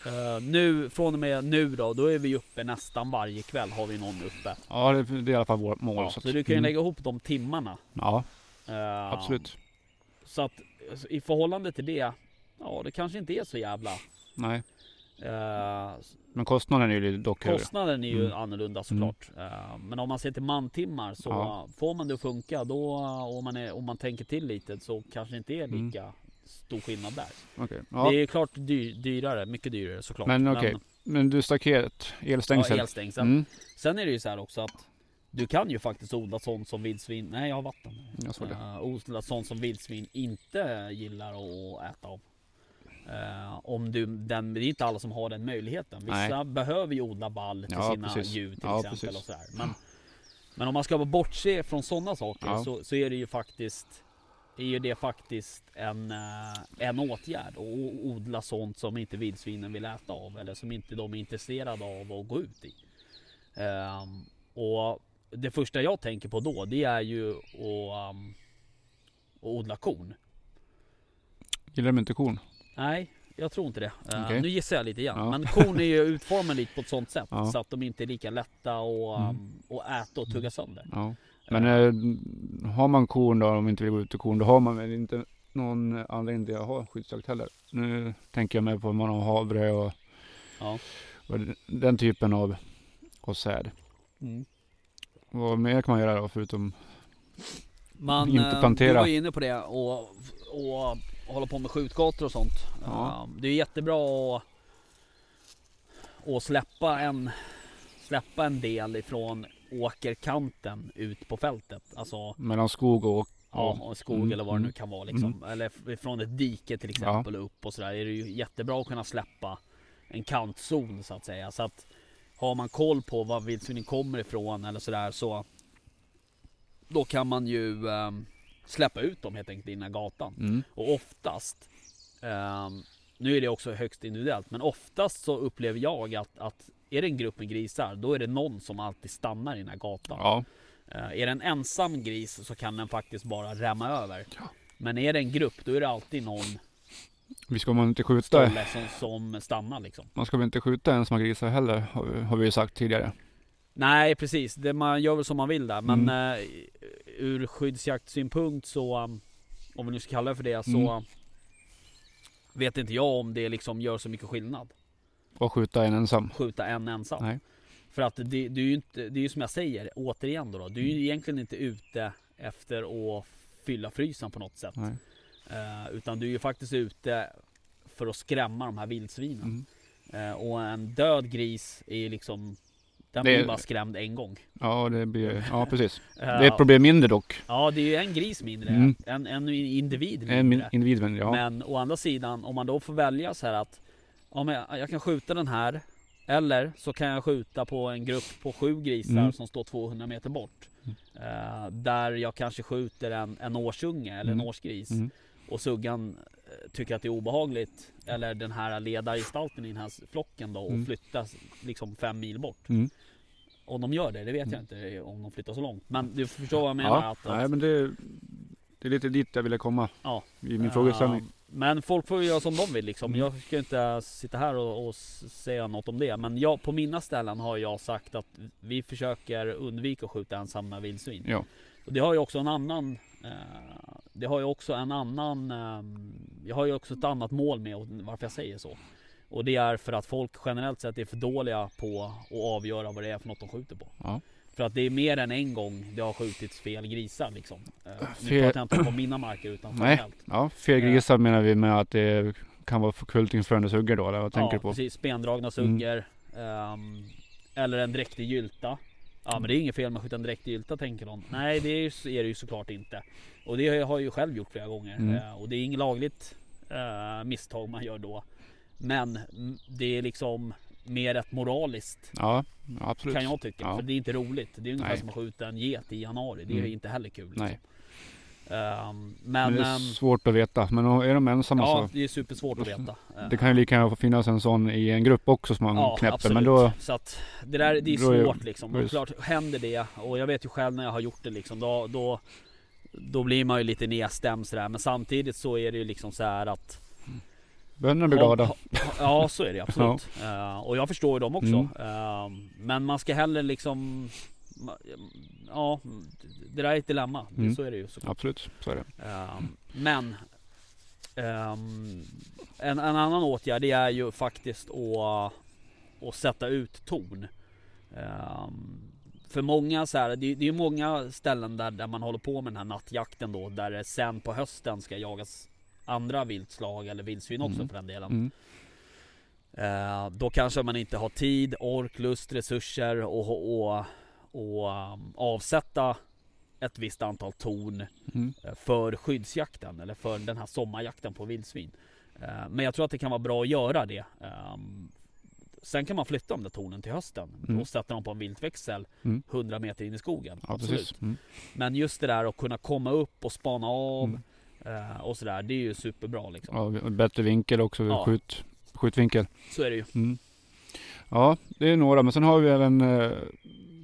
Speaker 2: eh, nu, från och med nu då, då är vi uppe nästan varje kväll har vi någon uppe.
Speaker 1: Ja, det, det är i alla fall vårt mål.
Speaker 2: Ja,
Speaker 1: så
Speaker 2: så du kan ju
Speaker 1: mm.
Speaker 2: lägga ihop de timmarna.
Speaker 1: Ja,
Speaker 2: Eh,
Speaker 1: absolut.
Speaker 2: Så att i förhållande till det, ja det kanske inte är så jävla...
Speaker 1: Nej,
Speaker 2: eh,
Speaker 1: men kostnaden är ju dock högre.
Speaker 2: kostnaden är ju
Speaker 1: Mm.
Speaker 2: annorlunda såklart. Eh, men om man ser till mantimmar så
Speaker 1: Ja.
Speaker 2: får man det att funka då, om man, är, om man tänker till lite så kanske det inte är
Speaker 1: Mm.
Speaker 2: lika stor skillnad där.
Speaker 1: Okej. Ja.
Speaker 2: Det är klart dyr, dyrare, mycket dyrare såklart.
Speaker 1: Men okej, Men du, staket, elstängsel.
Speaker 2: Ja, elstängsel.
Speaker 1: Mm.
Speaker 2: Sen är det ju så här också att du kan ju faktiskt odla sånt som vildsvin, nej jag har vatten.
Speaker 1: Jag såg det.
Speaker 2: Uh, odla sånt som vildsvin inte gillar att äta av. Eh, om du, den, det är inte alla som har den möjligheten. Vissa behöver ju odla vall till
Speaker 1: Ja,
Speaker 2: sina
Speaker 1: precis.
Speaker 2: djur till
Speaker 1: Ja,
Speaker 2: exempel.
Speaker 1: precis.
Speaker 2: Och så. Men, men om man ska bortse från sådana saker
Speaker 1: Ja.
Speaker 2: så, så är det ju faktiskt är ju det faktiskt en, eh, en åtgärd att odla sånt som inte vildsvinen vill äta av eller som inte de är intresserade av att gå ut i. Ehm, och det första jag tänker på då det är ju att, um, att odla korn.
Speaker 1: Gillar de inte korn?
Speaker 2: Nej, jag tror inte det. Eh,
Speaker 1: Okej.
Speaker 2: nu gissar jag lite grann.
Speaker 1: Ja.
Speaker 2: Men korn är ju utformade lite på ett sånt sätt
Speaker 1: Ja.
Speaker 2: så att de inte är lika lätta att,
Speaker 1: Mm.
Speaker 2: um, att äta och tugga sönder.
Speaker 1: Ja. Men eh, har man korn då, om man inte vill gå ut i korn, då har man väl inte någon anledning till att ha skyddsjakt heller. Nu tänker jag mig på om man har havre och, och den typen av, av säd.
Speaker 2: Mm.
Speaker 1: Vad mer kan man göra då förutom
Speaker 2: Man,
Speaker 1: Inte
Speaker 2: eh,
Speaker 1: plantera.
Speaker 2: Du var inne på det och, och hålla på med skjutgator och sånt.
Speaker 1: Ja.
Speaker 2: Eh, Det är jättebra att, att släppa, en, släppa en del ifrån åkerkanten ut på fältet. Alltså
Speaker 1: mellan skog och
Speaker 2: ja, och skog
Speaker 1: Mm,
Speaker 2: eller vad det nu
Speaker 1: mm,
Speaker 2: kan vara liksom. Eller f- från ett dike till exempel och upp och sådär. Är det ju jättebra att kunna släppa en kantzon så att säga. Så att har man koll på var vildsvinen kommer ifrån eller sådär så då kan man ju ehm, släppa ut dem helt enkelt i den här gatan.
Speaker 1: Mm.
Speaker 2: Och oftast, ehm, nu är det också högst individuellt, men oftast så upplever jag att, att är det en grupp med grisar, då är det någon som alltid stannar i den här gatan.
Speaker 1: Ja,
Speaker 2: Eh, är det en ensam gris så kan den faktiskt bara rämma över.
Speaker 1: Ja.
Speaker 2: Men är det en grupp, då är det alltid någon
Speaker 1: vi ska man inte skjuta,
Speaker 2: som, som stannar liksom.
Speaker 1: man ska väl inte skjuta ensamma grisar heller, har vi, har vi ju sagt tidigare.
Speaker 2: Nej precis, det, man gör väl som man vill där. Men
Speaker 1: Mm.
Speaker 2: eh, ur skyddsjaktsynpunkt så, um, om vi nu ska kalla det för det, så
Speaker 1: Mm.
Speaker 2: vet inte jag om det liksom gör så mycket skillnad.
Speaker 1: Och skjuta en ensam.
Speaker 2: skjuta en ensam.
Speaker 1: Nej.
Speaker 2: För att det, det är ju inte, det är ju som jag säger återigen då, då du är
Speaker 1: Mm.
Speaker 2: ju egentligen inte ute efter att fylla frysen på något sätt. Eh, utan du är ju faktiskt ute för att skrämma de här vildsvinen.
Speaker 1: Mm.
Speaker 2: Eh, och en död gris är ju liksom den
Speaker 1: Det-
Speaker 2: blir bara skrämd en gång.
Speaker 1: Ja, det blir, ja precis. Det är ett problem mindre dock.
Speaker 2: Ja det är ju en gris mindre,
Speaker 1: Mm.
Speaker 2: en, en individ mindre.
Speaker 1: En min- individ, men ja.
Speaker 2: Men å andra sidan, om man då får välja så här att ja, men jag, jag kan skjuta den här eller så kan jag skjuta på en grupp på sju grisar
Speaker 1: Mm.
Speaker 2: som står 200 meter bort. Eh, där jag kanske skjuter en, en årsunge eller
Speaker 1: Mm.
Speaker 2: en årsgris.
Speaker 1: Mm.
Speaker 2: Och suggan tycker att det är obehagligt. Eller den här ledargestalten i den här flocken då och
Speaker 1: Mm.
Speaker 2: flyttas liksom fem mil bort.
Speaker 1: Mm.
Speaker 2: Om de gör det, det vet jag inte om de flyttar så långt. Men du förstår vad jag menar?
Speaker 1: Ja,
Speaker 2: att, att,
Speaker 1: nej men det, det är lite dit jag ville komma
Speaker 2: Ja.
Speaker 1: i min frågeställning.
Speaker 2: Men folk får ju göra som de vill liksom.
Speaker 1: Mm.
Speaker 2: Jag ska inte sitta här och, och säga något om det. Men jag, på mina ställen har jag sagt att vi försöker undvika att skjuta ensamma vildsvin.
Speaker 1: Ja.
Speaker 2: Och det har ju också en annan Det har ju också en annan eh, Jag har ju också ett annat mål med varför jag säger så. Och det är för att folk generellt sett är för dåliga på att avgöra vad det är för något de skjuter på.
Speaker 1: Ja.
Speaker 2: För att det är mer än en gång det har skjutits fel grisar liksom. Eh, Nu
Speaker 1: Fel-
Speaker 2: pratar jag inte på mina marker utan
Speaker 1: Nej.
Speaker 2: generellt.
Speaker 1: Ja, fel grisar menar vi med att det kan vara kultingförande suggor då, eller vad tänker
Speaker 2: ja,
Speaker 1: du på?
Speaker 2: precis. Spendragna suggor. ehm, eller en dräktig gylta. Ja men det är inget fel med att skjuta en dräktig gylta tänker någon. Nej det är, ju- är det ju såklart inte. Och det har jag ju själv gjort flera gånger.
Speaker 1: Mm.
Speaker 2: Eh, och det är inget lagligt eh, misstag man gör då. Men det är liksom mer ett moraliskt
Speaker 1: ja, absolut.
Speaker 2: kan jag tycka.
Speaker 1: Ja.
Speaker 2: För det är inte roligt. Det är ungefär
Speaker 1: Nej.
Speaker 2: som att skjuta en get i januari. Det är
Speaker 1: Mm.
Speaker 2: inte heller kul. Liksom.
Speaker 1: Nej.
Speaker 2: Ehm,
Speaker 1: Men det är
Speaker 2: ehm,
Speaker 1: svårt att veta. Men är de ensamma
Speaker 2: ja,
Speaker 1: så
Speaker 2: det är supersvårt att veta.
Speaker 1: det kan ju lika gärna finnas en sån i en grupp också som man knäpper.
Speaker 2: absolut.
Speaker 1: Men då,
Speaker 2: Så att det där det är svårt liksom.
Speaker 1: är
Speaker 2: Och
Speaker 1: det-
Speaker 2: klart händer det och jag vet ju själv när jag har gjort det liksom. Då, då, då blir man ju lite nedstämd sådär. Men samtidigt så är det ju liksom så här att
Speaker 1: bönderna blir glada.
Speaker 2: Ja så är det absolut. Eh, och jag förstår ju dem också.
Speaker 1: Mm.
Speaker 2: Eh, men man ska heller liksom Ja, det där är ett dilemma. Det-
Speaker 1: Mm.
Speaker 2: Så är det ju såklart.
Speaker 1: Absolut, så är det.
Speaker 2: Ehm, men ehm, en, en annan åtgärd det är ju faktiskt att, att sätta ut torn. Ehm, för många så här, det, det är ju många ställen där, där man håller på med den här nattjakten då där det sen på hösten ska jagas andra viltslag eller vildsvin också
Speaker 1: Mm.
Speaker 2: för den delen.
Speaker 1: Mm.
Speaker 2: Eh, då kanske man inte har tid, ork, lust, resurser och, och, och um, avsätta ett visst antal torn
Speaker 1: Mm.
Speaker 2: eh, för skyddsjakten eller för den här sommarjakten på vildsvin. Eh, Men jag tror att det kan vara bra att göra det. Ehm, Sen kan man flytta de där tornen till hösten
Speaker 1: Mm.
Speaker 2: och sätta dem på en viltväxel
Speaker 1: Mm.
Speaker 2: 100 meter in i skogen.
Speaker 1: Ja, precis. Mm.
Speaker 2: Men just det där att kunna komma upp och spana av
Speaker 1: Mm.
Speaker 2: eh, och sådär. Det är ju superbra liksom.
Speaker 1: Ja, bättre vinkel också,
Speaker 2: Ja.
Speaker 1: skjut, skjutvinkel.
Speaker 2: Så är det ju.
Speaker 1: Mm. Ja, det är några. Men sen har vi även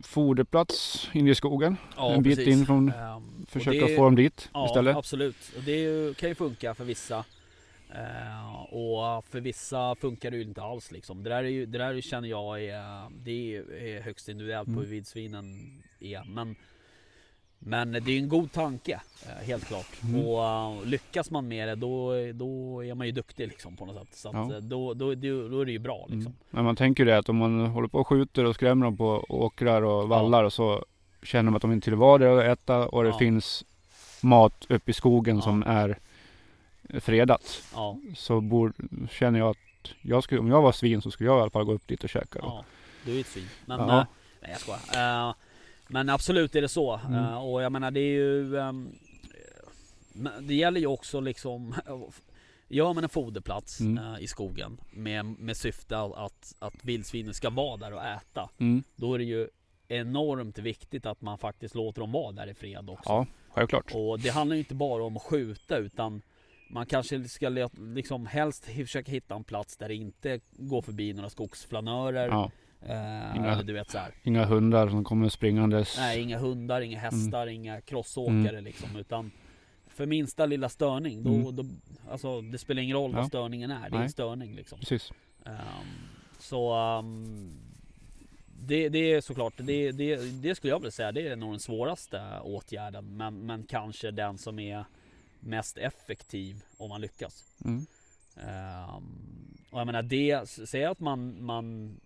Speaker 1: foderplats inne i skogen.
Speaker 2: Ja,
Speaker 1: en bit
Speaker 2: precis.
Speaker 1: in från,
Speaker 2: och
Speaker 1: försöka
Speaker 2: det-
Speaker 1: få dem dit
Speaker 2: Ja,
Speaker 1: istället.
Speaker 2: absolut. Och det ju, kan ju funka för vissa. Eh, och för vissa funkar det ju inte alls liksom. Det där, är ju, det där känner jag är, det är högst individuellt på
Speaker 1: Mm.
Speaker 2: hur vildsvinen är. Men Men det är en god tanke, eh, helt klart.
Speaker 1: Mm.
Speaker 2: Och uh, lyckas man med det då, då är man ju duktig liksom på något sätt. Så
Speaker 1: Ja.
Speaker 2: eh, då, då, då, är det ju bra liksom.
Speaker 1: Mm. Men man tänker ju det att om man håller på och skjuter och skrämmer dem på åkrar och vallar och så känner man att de inte tillvar det att äta och det
Speaker 2: Ja.
Speaker 1: finns mat uppe i skogen
Speaker 2: Ja.
Speaker 1: som är fredat.
Speaker 2: Ja,
Speaker 1: Så bor, känner jag att jag skulle, om jag var svin så skulle jag i alla fall gå upp dit och käka. då.
Speaker 2: ja. Du är ju ett svin. Men,
Speaker 1: Ja.
Speaker 2: eh, nej jag skojar. Eh, men absolut är det så.
Speaker 1: Mm.
Speaker 2: Eh, och jag menar det är ju... men det gäller ju också liksom... Gör man en foderplats
Speaker 1: Mm.
Speaker 2: eh, i skogen med, med syfte att, att, vildsvinen ska vara där och äta.
Speaker 1: Mm.
Speaker 2: Då är det ju enormt viktigt att man faktiskt låter dem vara där i fred också.
Speaker 1: Ja, självklart.
Speaker 2: Och det handlar ju inte bara om att skjuta utan man kanske ska liksom helst försöka hitta en plats där det inte går förbi några skogsflanörer.
Speaker 1: Ja.
Speaker 2: Eh,
Speaker 1: Inga-
Speaker 2: Eller du vet så här.
Speaker 1: Inga hundar som kommer springandes.
Speaker 2: Nej, inga hundar, inga hästar,
Speaker 1: Mm.
Speaker 2: inga crossåkare liksom. Utan för minsta lilla störning, då,
Speaker 1: Mm.
Speaker 2: då, alltså det spelar ingen roll
Speaker 1: Ja.
Speaker 2: vad störningen är. Det är
Speaker 1: Nej.
Speaker 2: en störning liksom.
Speaker 1: Precis.
Speaker 2: Ehm, så ehm, det, det är såklart, det, det, det skulle jag vilja säga, det är nog den svåraste åtgärden. Men, men kanske den som är mest effektiv om man lyckas.
Speaker 1: Mm.
Speaker 2: Ehm, och jag menar det, säg att man, man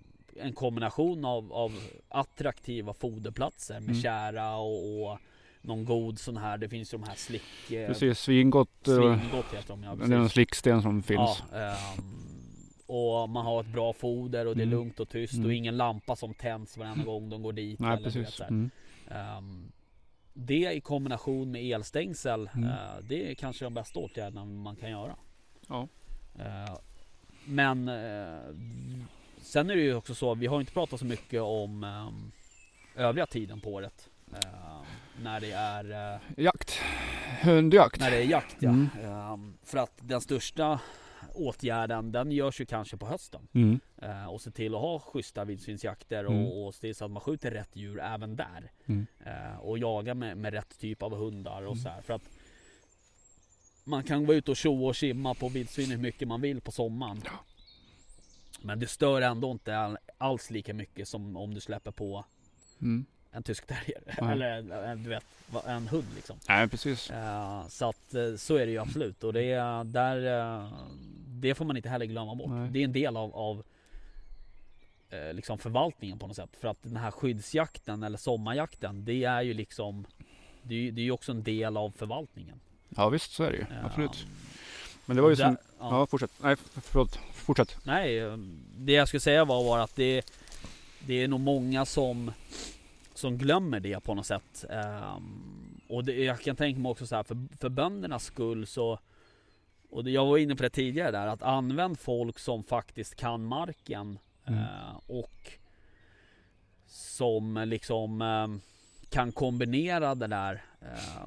Speaker 2: en kombination av, av attraktiva foderplatser med
Speaker 1: Mm.
Speaker 2: kära och, och någon god sån här, det finns ju de här slick... eh,
Speaker 1: Precis, svingott. eh,
Speaker 2: Svingott heter de ja,
Speaker 1: Det är en slicksten som finns.
Speaker 2: Ja, ehm, och man har ett bra foder och det är
Speaker 1: Mm.
Speaker 2: lugnt och tyst
Speaker 1: Mm.
Speaker 2: och ingen lampa som tänds varenda gång de går dit.
Speaker 1: Nej,
Speaker 2: eller vet
Speaker 1: precis.
Speaker 2: här.
Speaker 1: Mm.
Speaker 2: Ehm, det i kombination med elstängsel, eh, det är kanske de bästa åtgärderna man kan göra.
Speaker 1: Ja.
Speaker 2: Eh, men eh, sen är det ju också så, vi har inte pratat så mycket om ehm, övriga tiden på året. Ehm, när det är eh,
Speaker 1: Jakt. Hundjakt.
Speaker 2: när det är jakt ja.
Speaker 1: Mm.
Speaker 2: Ehm, för att den största åtgärden den görs ju kanske på hösten.
Speaker 1: Mm.
Speaker 2: Eh, och se till att ha schyssta vildsvinsjakter
Speaker 1: Mm.
Speaker 2: och, och se till så att man skjuter rätt djur även där.
Speaker 1: Mm.
Speaker 2: Eh, och jaga med, med rätt typ av hundar och
Speaker 1: Mm.
Speaker 2: så här. För att man kan vara ute och tjoa och simma på vildsvin hur mycket man vill på sommaren.
Speaker 1: Ja.
Speaker 2: Men det stör ändå inte all, alls lika mycket som om du släpper på
Speaker 1: Mm.
Speaker 2: en tysk terrier.
Speaker 1: Nej.
Speaker 2: Eller en, du vet, en hund liksom.
Speaker 1: Nej, precis.
Speaker 2: Eh, så att eh, så är det ju absolut och det är där eh, Det får man inte heller glömma bort.
Speaker 1: Nej.
Speaker 2: Det är en del av, av eh, liksom förvaltningen på något sätt. För att den här skyddsjakten eller sommarjakten det är ju liksom Det är ju det är också en del av förvaltningen.
Speaker 1: Ja visst, så är det ju.
Speaker 2: Eh,
Speaker 1: Absolut. Men det var ju
Speaker 2: där-
Speaker 1: som...
Speaker 2: ja.
Speaker 1: Ja, fortsätt. Nej, förlåt. Fortsätt.
Speaker 2: Nej, eh, det jag skulle säga var, var att det, det är nog många som, som glömmer det på något sätt. Ehm, och det, jag kan tänka mig också så här, för, för böndernas skull så och jag var inne på det tidigare där, att använd folk som faktiskt kan marken
Speaker 1: Mm.
Speaker 2: eh, och som liksom eh, kan kombinera det där eh,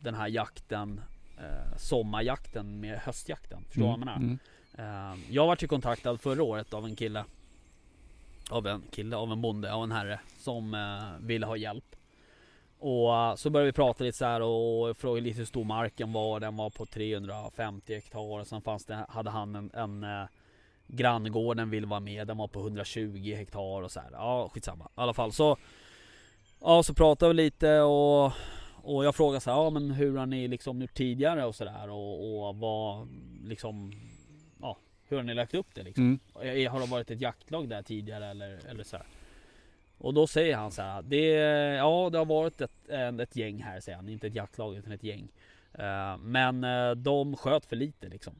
Speaker 2: den här jakten, eh, sommarjakten med höstjakten. Förstår du vad jag menar?
Speaker 1: Mm.
Speaker 2: Ehm, jag var ju kontaktad förra året av en kille. Av en kille, av en bonde, av en herre Som eh, ville ha hjälp. Och eh, så började vi prata lite så här och frågade lite hur stor marken var. Den var på 350 hektar. Och sen fanns det, hade han en, en eh, Granngården ville vara med, den var på 120 hektar och så här. Ja skitsamma, i alla fall så Ja så pratade vi lite och och jag frågade så här, ja men hur har ni liksom gjort tidigare? och sådär och, och vad liksom hur har ni lagt upp det liksom?
Speaker 1: Mm.
Speaker 2: Har det varit ett jaktlag där tidigare eller, eller så här? Och då säger han så här, det, ja det har varit ett, ett gäng här säger han, inte ett jaktlag utan ett gäng. Eh, Men eh, de sköt för lite liksom.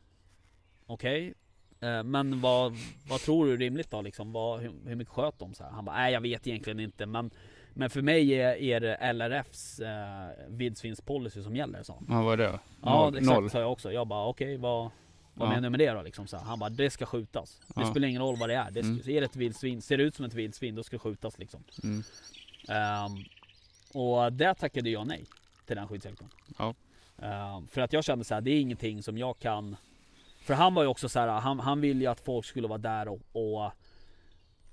Speaker 2: Okej, eh, men vad, vad tror du är rimligt då liksom? Vad, hur, hur mycket sköt de? Så här? Han bara, nej jag vet egentligen inte men men för mig är, är det LRFs eh, vildsvinspolicy som gäller sa han.
Speaker 1: Ja, vad är det?
Speaker 2: Ja
Speaker 1: Noll.
Speaker 2: exakt
Speaker 1: Noll.
Speaker 2: sa jag också. Jag bara okej vad, vad
Speaker 1: Ja.
Speaker 2: menar du med det då liksom? Så här. Han bara det ska skjutas. Det
Speaker 1: Ja.
Speaker 2: spelar ingen roll vad det är. Det ska,
Speaker 1: Mm.
Speaker 2: Är det ett vildsvin, ser det ut som ett vildsvin då ska det skjutas liksom.
Speaker 1: Mm.
Speaker 2: Ehm, och där tackade jag nej till den skyddsjakten.
Speaker 1: Ja.
Speaker 2: Ehm, för att jag kände så här, det är ingenting som jag kan För han var ju också så här, han, han ville ju att folk skulle vara där och, och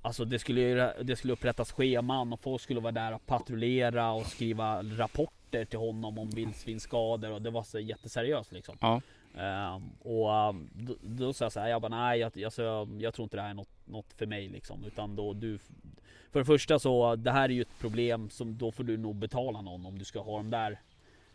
Speaker 2: Alltså det skulle, det skulle upprättas scheman och folk skulle vara där och patrullera och skriva rapporter till honom om vildsvinsskador och det var så jätteseriöst liksom.
Speaker 1: Ja.
Speaker 2: Ehm, och um, då, då sa jag så här, jag bara nej jag, alltså, jag, jag tror inte det här är något, något för mig liksom. Utan då du, För det första så, det här är ju ett problem som då får du nog betala någon om du ska ha de där.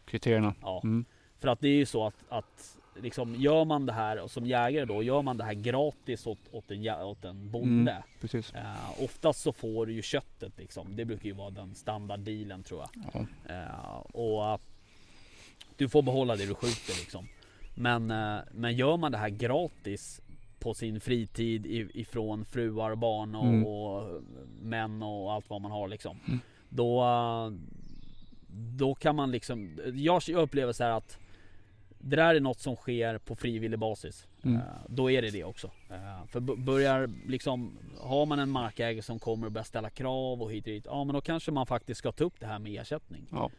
Speaker 1: Kriterierna.
Speaker 2: Ja.
Speaker 1: Mm.
Speaker 2: För att det är ju så att, att liksom, gör man det här som jägare då, gör man det här gratis åt, åt, en, åt en bonde.
Speaker 1: Mm. Precis.
Speaker 2: Eh, oftast så får du ju köttet liksom. Det brukar ju vara den standarddealen tror jag.
Speaker 1: Ja.
Speaker 2: Eh, och du får behålla det du skjuter liksom. Men, eh, men gör man det här gratis på sin fritid ifrån fruar och barn och,
Speaker 1: Mm.
Speaker 2: och män och allt vad man har liksom.
Speaker 1: Mm.
Speaker 2: Då, då kan man liksom, jag upplever så här att det där är något som sker på frivillig basis.
Speaker 1: Mm.
Speaker 2: Eh, Då är det det också. Eh, För börjar liksom, har man en markägare som kommer och börjar ställa krav och hit och dit. Ja men då kanske man faktiskt ska ta upp det här med ersättning.
Speaker 1: Ja.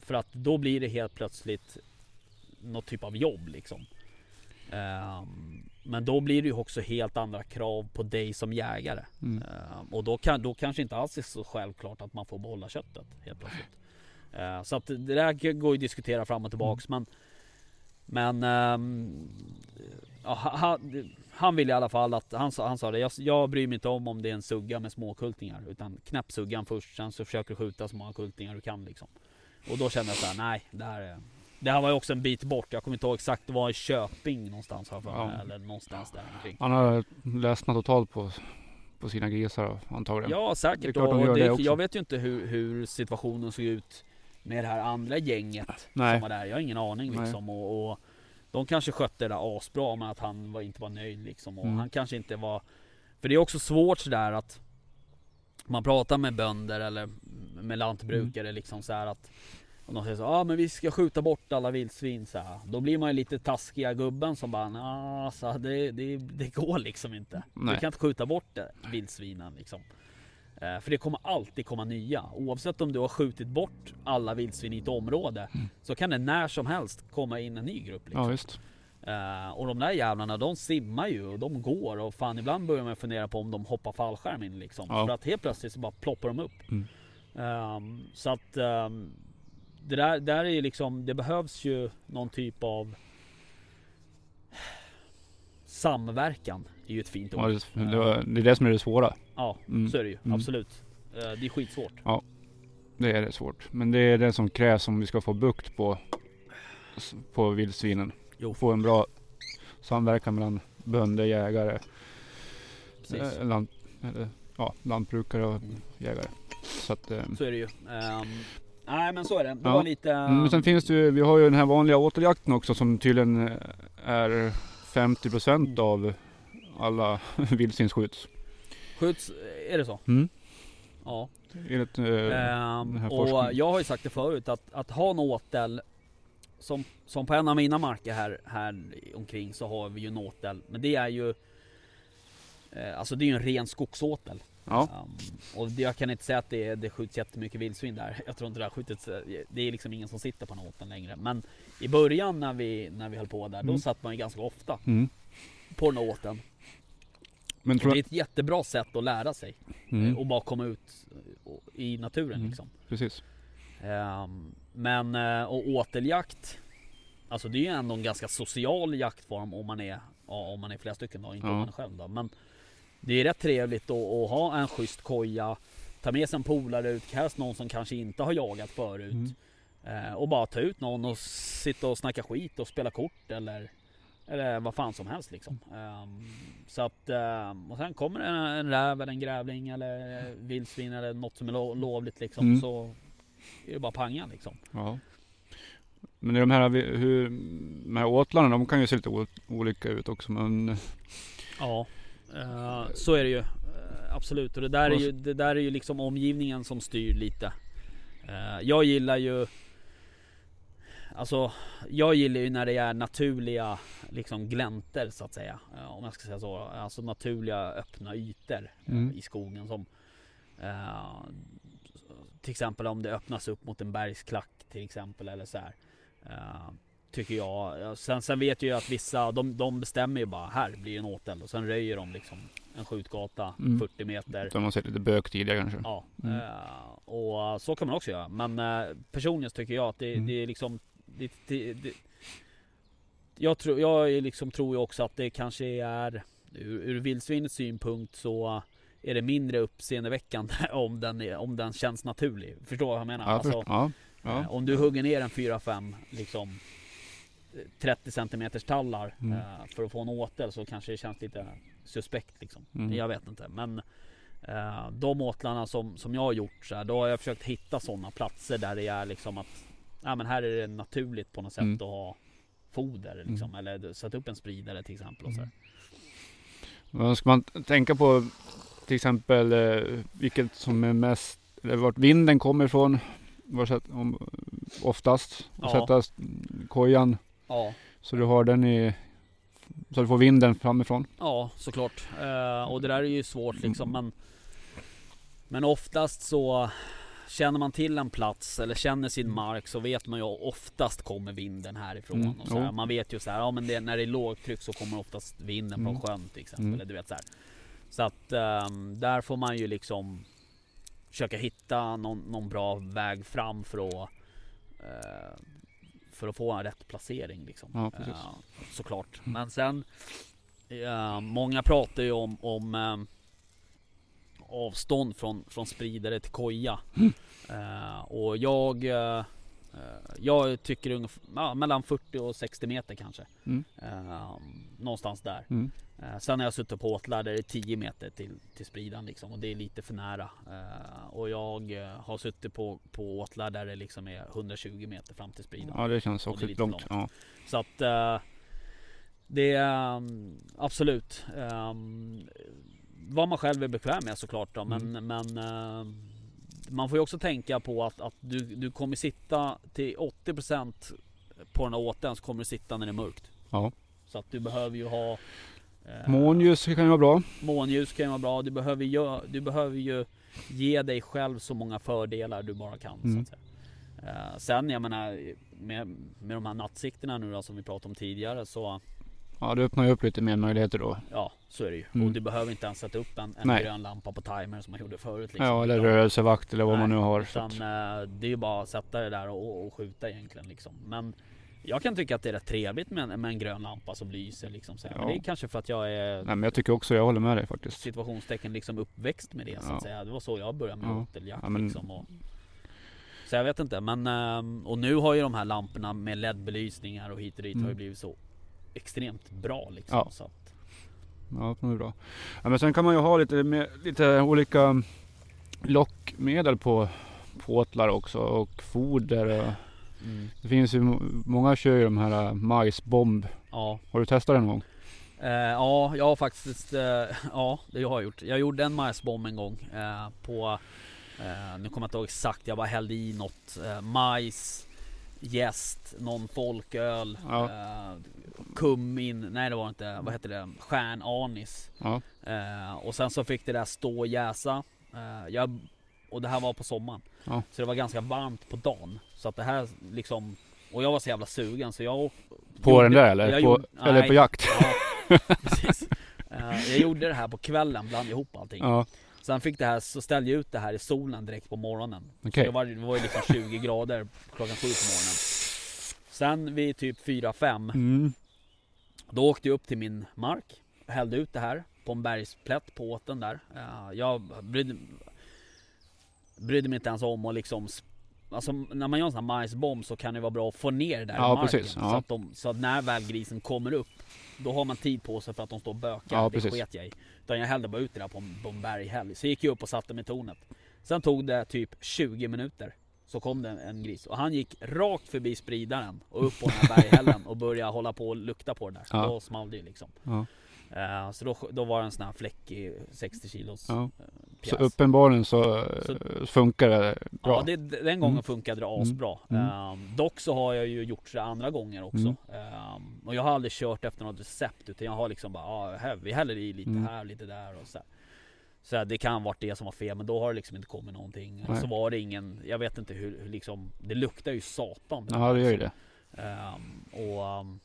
Speaker 2: För att då blir det helt plötsligt något typ av jobb liksom. Ehm, men då blir det ju också helt andra krav på dig som jägare.
Speaker 1: Mm.
Speaker 2: Ehm, och då, kan, då kanske inte alls är så självklart att man får behålla köttet helt plötsligt. Ehm, så att det där går ju att diskutera fram och tillbaks men Men ehm, ja, han, han vill i alla fall att han sa, han sa det. Jag, jag bryr mig inte om om det är en sugga med små kultingar utan knäpp suggan först. Sen så försöker du skjuta så många kultingar du kan liksom. Och då kände jag så här, nej det här är det här var ju också en bit bort. Jag kommer inte ihåg exakt. Det var i Köping någonstans jag för mig.
Speaker 1: Ja.
Speaker 2: Eller någonstans där omkring.
Speaker 1: Han har ledsnat totalt på, på sina grisar antagligen.
Speaker 2: Ja
Speaker 1: Det
Speaker 2: säkert.
Speaker 1: klart de
Speaker 2: och
Speaker 1: gör
Speaker 2: det,
Speaker 1: det
Speaker 2: jag vet ju inte hur, hur situationen såg ut med det här andra gänget
Speaker 1: Nej.
Speaker 2: som var där. Jag har ingen aning
Speaker 1: Nej.
Speaker 2: liksom. Och, och de kanske skötte det där asbra men att han var, inte var nöjd liksom. Och
Speaker 1: Mm.
Speaker 2: han kanske inte var... För det är också svårt sådär att man pratar med bönder eller med lantbrukare
Speaker 1: Mm.
Speaker 2: liksom så här att och de säger så ah, men vi ska skjuta bort alla vildsvin så här. Då blir man ju lite taskiga gubben som bara nah, så här, det, det, det går liksom inte.
Speaker 1: Nej.
Speaker 2: Vi kan inte skjuta bort det, vildsvinen liksom. Eh, för det kommer alltid komma nya. Oavsett om du har skjutit bort alla vildsvin i ett område så kan det när som helst komma in en ny grupp. Liksom.
Speaker 1: Ja visst.
Speaker 2: Eh, och de där jävlarna de simmar ju och de går och fan ibland börjar man fundera på om de hoppar fallskärm in liksom.
Speaker 1: Ja.
Speaker 2: För att helt plötsligt så bara ploppar de upp.
Speaker 1: Mm.
Speaker 2: Ehm, så att ehm, det där, där är ju liksom, det behövs ju någon typ av samverkan. är ju ett fint ord.
Speaker 1: Ja, det, det, det är det som är det svåra.
Speaker 2: Ja,
Speaker 1: Mm.
Speaker 2: så är det ju.
Speaker 1: Mm.
Speaker 2: Absolut. Eh, det är skitsvårt.
Speaker 1: Det är det svårt. Men det är det som krävs om vi ska få bukt på, på vildsvinen.
Speaker 2: Jo.
Speaker 1: Få en bra samverkan mellan bönder, jägare,
Speaker 2: Precis.
Speaker 1: eh, lant, eller, ja, lantbrukare och jägare. Så att, eh,
Speaker 2: Så är det ju. Ehm, nej men så är det. Det
Speaker 1: Ja.
Speaker 2: var lite...
Speaker 1: mm, men sen finns det ju, vi har ju den här vanliga åteljakten också som tydligen eh, är 50% av alla vildsvin skjuts.
Speaker 2: Skjuts, är det så?
Speaker 1: Mm.
Speaker 2: Ja.
Speaker 1: Enligt, eh,
Speaker 2: Ehm,
Speaker 1: här
Speaker 2: och
Speaker 1: forskningen.
Speaker 2: jag har ju sagt det förut att, att ha en åtel som, som på en av mina marker här, här omkring så har vi ju en åtel. Men det är ju eh, Alltså det är ju en ren skogsåtel.
Speaker 1: Ja,
Speaker 2: Ehm, och jag kan inte säga att det, det skjuts jättemycket vildsvin där. Jag tror inte det har skjutits. eh, Det är liksom ingen som sitter på den åteln längre. Men i början när vi, när vi höll på där, då
Speaker 1: Mm.
Speaker 2: satt man ju ganska ofta
Speaker 1: mm.
Speaker 2: på den åteln.
Speaker 1: Men tror
Speaker 2: det är ett jättebra sätt att lära sig.
Speaker 1: mm,
Speaker 2: Och bara komma ut eh, i naturen
Speaker 1: Mm.
Speaker 2: liksom.
Speaker 1: precis.
Speaker 2: Ehm, men eh, och åteljakt Alltså det är ju ändå en ganska social jaktform om man är ja, om man är flera stycken då, inte om
Speaker 1: Ja.
Speaker 2: man är själv då. Men det är rätt trevligt att, ha en schysst koja Ta med sig en polare ut, helst någon som kanske inte har jagat förut
Speaker 1: Mm.
Speaker 2: Eh, Och bara ta ut någon och sitta och snacka skit och spela kort eller Eller vad fan som helst liksom Ehm, Så att ehm, Och sen kommer en, en räv eller en grävling eller vildsvin eller något som är lo- lovligt liksom
Speaker 1: Mm.
Speaker 2: Så är det bara panga liksom
Speaker 1: Ja. Men de här, hur, de här åtlarna, de kan ju se lite olika ut också. Men
Speaker 2: Ja eh, Så är det ju. Eh, Absolut. Och det där, är ju, det där är ju liksom omgivningen som styr lite. Eh, Jag gillar ju Alltså Jag gillar ju när det är naturliga liksom gläntor så att säga. Om jag ska säga så. Alltså naturliga öppna ytor
Speaker 1: Mm.
Speaker 2: i skogen som Till exempel om det öppnas upp mot en bergsklack till exempel eller så här Tycker jag. Ja, Sen, sen vet jag ju att vissa de, de bestämmer ju bara här blir en åtel och sen röjer de liksom en skjutgata
Speaker 1: Mm.
Speaker 2: 40 meter
Speaker 1: de har sett lite bök tidigare kanske.
Speaker 2: Ja,
Speaker 1: Mm.
Speaker 2: eh, och så kan man också göra. Men eh, personligen tycker jag att det,
Speaker 1: Mm.
Speaker 2: det är liksom det, det, det, Jag, tror, jag liksom tror ju också att det kanske är Ur, ur vildsvinets synpunkt så är det mindre uppseendeväckande om den, är, om den känns naturlig. Förstår du vad jag menar?
Speaker 1: Ja,
Speaker 2: Alltså,
Speaker 1: först, ja, ja.
Speaker 2: eh, Om du hugger ner en 4-5 liksom 30 cm tallar
Speaker 1: Mm.
Speaker 2: eh, för att få en åtel så kanske det känns lite suspekt liksom.
Speaker 1: Mm.
Speaker 2: Jag vet inte men eh, de åtlarna som, som jag har gjort så här, då har jag försökt hitta sådana platser där det är liksom att ja, men här är det naturligt på något sätt
Speaker 1: Mm.
Speaker 2: att ha foder liksom, eller sätta upp en spridare till exempel. Och så här.
Speaker 1: Vad ska man tänka på till exempel eh, vilket som är mest, eller vart vinden kommer ifrån? Var sätt, om, oftast.
Speaker 2: Ja.
Speaker 1: sätta kojan
Speaker 2: Ja,
Speaker 1: så du har den i, så du får vinden framifrån.
Speaker 2: ja såklart. Eh, och det där är ju svårt liksom men Men oftast så Känner man till en plats eller känner sin mark så vet man ju oftast kommer vinden härifrån.
Speaker 1: Mm,
Speaker 2: Och så här. Man vet ju så här, ja men det, när det är lågtryck så kommer oftast vinden
Speaker 1: Mm.
Speaker 2: från sjön till exempel.
Speaker 1: Mm.
Speaker 2: Eller du vet så här. Så att ehm, där får man ju liksom Försöka hitta någon, någon bra väg fram för att eh, För att få en rätt placering liksom.
Speaker 1: Ja, precis.
Speaker 2: Eh, såklart. Men sen eh, Många pratar ju om, om eh, avstånd från, från spridare till koja.
Speaker 1: Mm.
Speaker 2: Och jag Jag tycker ungefär ja, mellan 40 och 60 meter kanske.
Speaker 1: Mm.
Speaker 2: Eh, någonstans där.
Speaker 1: Mm.
Speaker 2: Eh, sen har jag suttit på åtlar där det är 10 meter till, till spridan liksom och det är lite för nära. Eh, och jag eh, har suttit på, på åtlar där det liksom är 120 meter fram till spridan.
Speaker 1: Ja det känns också
Speaker 2: det
Speaker 1: långt.
Speaker 2: långt.
Speaker 1: Ja.
Speaker 2: Så att eh, det är um, absolut um, vad man själv är bekväm med såklart då. Men,
Speaker 1: Mm.
Speaker 2: men eh, man får ju också tänka på att, att du, du kommer sitta till 80% på den här åten så kommer du sitta när det är mörkt.
Speaker 1: Ja.
Speaker 2: Så att du behöver ju ha eh,
Speaker 1: Månljus kan ju vara bra.
Speaker 2: Månljus kan ju vara bra. Du behöver, ju, du behöver ju ge dig själv så många fördelar du bara kan.
Speaker 1: Mm.
Speaker 2: Så att säga. Eh, sen jag menar med, med de här nattsikterna nu då, som vi pratade om tidigare så
Speaker 1: Ja det öppnar ju upp lite mer möjligheter då.
Speaker 2: ja så är det ju.
Speaker 1: Mm.
Speaker 2: Och du behöver inte ens sätta upp en, en
Speaker 1: Nej.
Speaker 2: grön lampa på timer som man gjorde förut. Liksom.
Speaker 1: Ja eller rörelsevakt eller vad man nu
Speaker 2: Nej,
Speaker 1: har. Så
Speaker 2: Utan, eh, det är ju bara att sätta det där och, och skjuta egentligen liksom. Men jag kan tycka att det är rätt trevligt med en, med en grön lampa som lyser liksom. Så här. Men
Speaker 1: Ja.
Speaker 2: det är kanske för att jag är
Speaker 1: nej men jag tycker också, jag håller med dig faktiskt.
Speaker 2: situationstecken liksom uppväxt med det så
Speaker 1: Ja.
Speaker 2: att säga. Det var så jag började med
Speaker 1: Ja.
Speaker 2: åteljakt
Speaker 1: Ja, men-
Speaker 2: liksom. Och, så jag vet inte men ehm, och nu har ju de här lamporna med LED-belysningar och hit och dit har ju
Speaker 1: Mm.
Speaker 2: blivit så extremt bra liksom.
Speaker 1: Ja.
Speaker 2: Så att,
Speaker 1: Ja det är bra. Ja, men sen kan man ju ha lite, mer, lite olika lockmedel på, på åtlar också och foder. Och,
Speaker 2: mm,
Speaker 1: det finns ju, må- många kör ju de här äh, majsbomb.
Speaker 2: ja.
Speaker 1: Har du testat det någon gång?
Speaker 2: Eh, ja, jag har faktiskt, eh, ja det har jag gjort. Jag gjorde en majsbomb en gång eh, på, eh, nu kommer jag inte ihåg exakt, jag bara hällde i något eh, majs, jäst, någon folköl,
Speaker 1: Ja.
Speaker 2: eh, kummin, nej det var inte, vad heter det, stjärnanis.
Speaker 1: Ja.
Speaker 2: Eh, och sen så fick det där stå och jäsa. Eh, jag, och det här var på sommaren.
Speaker 1: Ja.
Speaker 2: Så det var ganska varmt på dagen. Så att det här liksom, och jag var så jävla sugen så jag
Speaker 1: På
Speaker 2: gjorde-
Speaker 1: den där eller? På,
Speaker 2: gjorde-
Speaker 1: eller
Speaker 2: nej.
Speaker 1: på jakt?
Speaker 2: Ja, precis. Eh, jag gjorde det här på kvällen, blandade ihop allting.
Speaker 1: Ja.
Speaker 2: Sen fick det här, så ställde jag ut det här i solen direkt på morgonen.
Speaker 1: Okej.
Speaker 2: Så det var, det var ju liksom 20 grader klockan sju på morgonen. Sen vid typ 4-5,
Speaker 1: Mm.
Speaker 2: då åkte jag upp till min mark. Hällde ut det här på en bergsplätt på åten där. Jag brydde, brydde mig inte ens om att liksom Alltså när man gör en sån här majsbomb så kan det vara bra att få ner det där
Speaker 1: Ja,
Speaker 2: i marken.
Speaker 1: precis, ja.
Speaker 2: Så, att de, så att när väl grisen kommer upp Då har man tid på sig för att de står och bökar.
Speaker 1: Ja,
Speaker 2: det
Speaker 1: precis.
Speaker 2: sket jag i. Utan jag hällde bara ut det där på en, på en berghäll. Så gick jag upp och satte mig i tornet. Sen tog det typ 20 minuter. Så kom det en gris och han gick rakt förbi spridaren och upp på den här berghällen och började hålla på och lukta på det där.
Speaker 1: Ja.
Speaker 2: Då small det liksom.
Speaker 1: Ja.
Speaker 2: Eh, så då, då var det en sån här fläckig 60 kilos
Speaker 1: Ja.
Speaker 2: eh,
Speaker 1: Så
Speaker 2: pjäs.
Speaker 1: uppenbarligen så,
Speaker 2: Så-
Speaker 1: eh, funkar det bra.
Speaker 2: Ja, det, den gången
Speaker 1: Mm.
Speaker 2: funkade det
Speaker 1: Mm.
Speaker 2: asbra.
Speaker 1: Mm.
Speaker 2: Ehm, dock så har jag ju gjort det andra gånger också.
Speaker 1: Mm.
Speaker 2: Ehm, och jag har aldrig kört efter något recept utan jag har liksom bara, ah, här, vi häller i lite
Speaker 1: Mm.
Speaker 2: här, lite där och så. här. Så här, det kan varit det som var fel men då har det liksom inte kommit någonting.
Speaker 1: Nej.
Speaker 2: så var det ingen, jag vet inte hur, hur liksom, det luktar ju satan.
Speaker 1: Ja det gör ju det.
Speaker 2: Ehm, och um,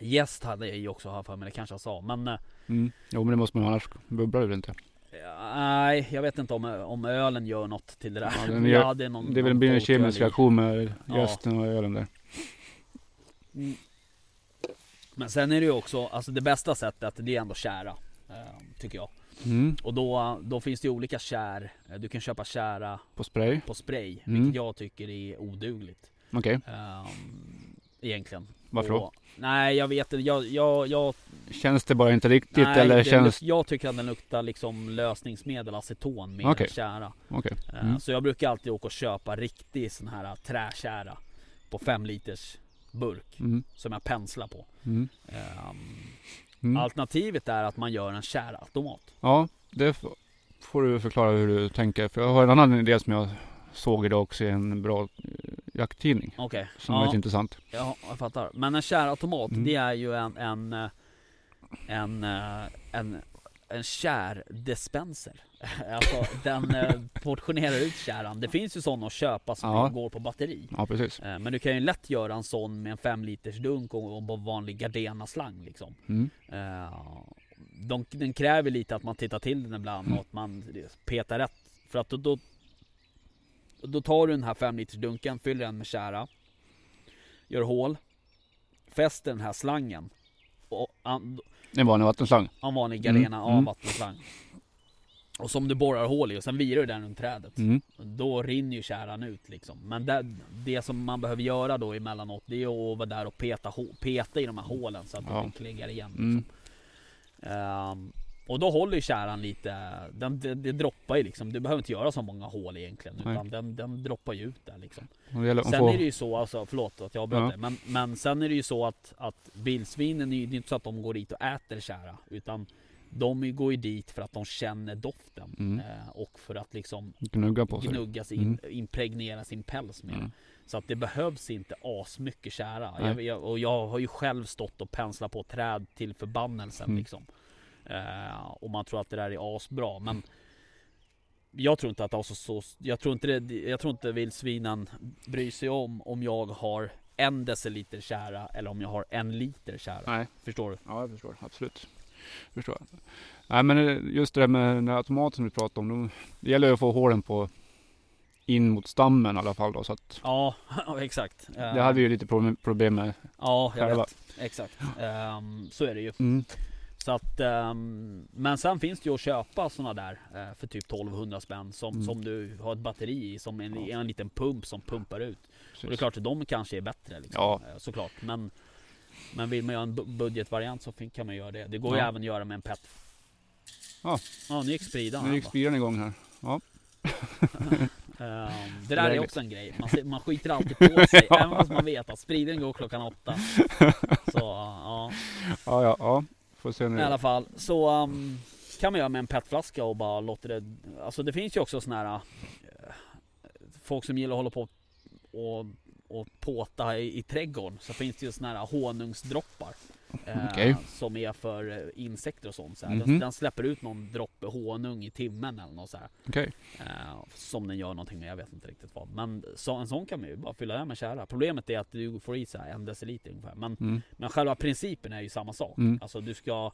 Speaker 2: Gäst hade jag ju också här för mig, det kanske jag sa. Men eh,
Speaker 1: Mm. Jo men det måste man annars bubblar det inte.
Speaker 2: ja, nej, jag vet inte om, om ölen gör något till det där.
Speaker 1: Ja, den gör-
Speaker 2: hade någon,
Speaker 1: Det är väl
Speaker 2: någon
Speaker 1: blir en kemisk reaktion med
Speaker 2: Ja.
Speaker 1: gästen och ölen där.
Speaker 2: Mm. Men sen är det ju också, alltså det bästa sättet det är ändå kära. Eh, tycker jag.
Speaker 1: Mm.
Speaker 2: Och då, då finns det ju olika kär. Du kan köpa kära
Speaker 1: På spray.
Speaker 2: på spray,
Speaker 1: Mm.
Speaker 2: vilket jag tycker är odugligt.
Speaker 1: Okej.
Speaker 2: Ehm, egentligen.
Speaker 1: Varför då?
Speaker 2: Nej jag vet inte, jag, jag, jag,
Speaker 1: Känns det bara inte riktigt
Speaker 2: nej,
Speaker 1: eller
Speaker 2: det,
Speaker 1: känns...
Speaker 2: jag tycker att den luktar liksom lösningsmedel, aceton mer
Speaker 1: Okej.
Speaker 2: än kära.
Speaker 1: Okej.
Speaker 2: Eh,
Speaker 1: Mm.
Speaker 2: Så jag brukar alltid åka och köpa riktig sån här träkära på 5 liters burk
Speaker 1: Mm.
Speaker 2: som jag penslar på.
Speaker 1: Mm. Mm.
Speaker 2: Alternativet är att man gör en kärautomat.
Speaker 1: Ja, det får du förklara hur du tänker. För jag har en annan idé som jag såg idag också i en bra eh, jakttidning.
Speaker 2: Okej,
Speaker 1: Som var
Speaker 2: ja,
Speaker 1: lite intressant.
Speaker 2: ja, jag fattar. Men en kärautomat,
Speaker 1: Mm.
Speaker 2: det är ju en, en, eh, en, eh, en, en kärdispenser. alltså den eh, portionerar ut käran. Det finns ju sådana att köpa som
Speaker 1: Ja.
Speaker 2: går på batteri.
Speaker 1: Ja, precis.
Speaker 2: Men du kan ju lätt göra en sån med en 5 liters dunk och och vanlig Gardena-slang liksom.
Speaker 1: Mm.
Speaker 2: De, den kräver lite att man tittar till den ibland och att man petar rätt. För att då, då, då tar du den här 5 liters dunken, fyller den med kära. Gör hål. Fäster den här slangen. Och an,
Speaker 1: En vanlig vattenslang.
Speaker 2: en vanlig Gardena
Speaker 1: Mm, mm.
Speaker 2: A-vattenslang. Och som du borrar hål i och sen virar du den runt trädet.
Speaker 1: Mm.
Speaker 2: Då rinner ju käran ut liksom. Men det, det som man behöver göra då emellanåt det är att vara där och peta, peta i de här hålen så att
Speaker 1: Ja.
Speaker 2: det kliggar igen.
Speaker 1: Mm.
Speaker 2: Liksom. Och då håller ju käran lite, den, det, det droppar ju liksom. Du behöver inte göra så många hål egentligen.
Speaker 1: Nej.
Speaker 2: Utan den, den droppar ju ut där liksom. Sen
Speaker 1: få...
Speaker 2: är det ju så, alltså, förlåt att jag avbröt
Speaker 1: Ja.
Speaker 2: men, men sen är det ju så att, att vildsvinen, det är inte så att de går dit och äter kära. Utan de går ju dit för att de känner doften.
Speaker 1: Mm.
Speaker 2: Eh, och för att liksom
Speaker 1: Gnugga på sig.
Speaker 2: gnugga sin,
Speaker 1: Mm.
Speaker 2: impregnera sin päls med
Speaker 1: Mm.
Speaker 2: Så att det behövs inte asmycket kära. Jag, jag, och jag har ju själv stått och penslat på träd till förbannelsen
Speaker 1: Mm.
Speaker 2: liksom. Eh, och man tror att det där är asbra. Men jag tror inte att alltså, så, jag tror inte, det, jag tror inte vildsvinen bryr sig om om jag har en deciliter kära eller om jag har en liter kära.
Speaker 1: Nej.
Speaker 2: Förstår du?
Speaker 1: Ja, jag förstår. Absolut. Förstår. Nej, men eh, just det där med den här automaten vi pratade om. De, det gäller ju att få hålen på in mot stammen i alla fall då. Så att
Speaker 2: Ja, exakt.
Speaker 1: Det hade vi ju lite problem- med.
Speaker 2: Ja, jag
Speaker 1: själva.
Speaker 2: vet. Exakt. Ehm, så är det ju.
Speaker 1: Mm.
Speaker 2: Så att, ehm, men sen finns det ju att köpa sådana där eh, för typ 1200 spänn som,
Speaker 1: Mm.
Speaker 2: som du har ett batteri i som en,
Speaker 1: Ja.
Speaker 2: en liten pump som pumpar ut. Och det är
Speaker 1: Precis.
Speaker 2: klart att de kanske är bättre liksom,
Speaker 1: Ja.
Speaker 2: eh, såklart. Men, men vill man göra en bu- budgetvariant så kan man göra det. Det går ju
Speaker 1: Ja.
Speaker 2: även att göra med en PET.
Speaker 1: Ja.
Speaker 2: Ja, nu gick spridan
Speaker 1: Nu gick spiran igång här. Ja.
Speaker 2: Ehm, Det där är också en grej. Man, ser- man skiter alltid på sig.
Speaker 1: Ja.
Speaker 2: Även fast man vet att spriden går klockan åtta. Så ja.
Speaker 1: Ja, ja, ja. Får se nu.
Speaker 2: I alla fall så um, kan man göra med en petflaska och bara låta det Alltså det finns ju också såna här Uh, Folk som gillar att hålla på och, och påta i, i trädgården Så finns det ju såna här honungsdroppar eh,
Speaker 1: Okej.
Speaker 2: Som är för eh, insekter och sånt så här.
Speaker 1: Mhm.
Speaker 2: den, den släpper ut någon droppe honung i timmen eller något så.
Speaker 1: Okej.
Speaker 2: Eh, som den gör någonting med, jag vet inte riktigt vad Men så, en sån kan man ju bara fylla där med kära Problemet är att du får i så en deciliter ungefär Men
Speaker 1: Mm.
Speaker 2: men själva principen är ju samma sak.
Speaker 1: Mm.
Speaker 2: Alltså du ska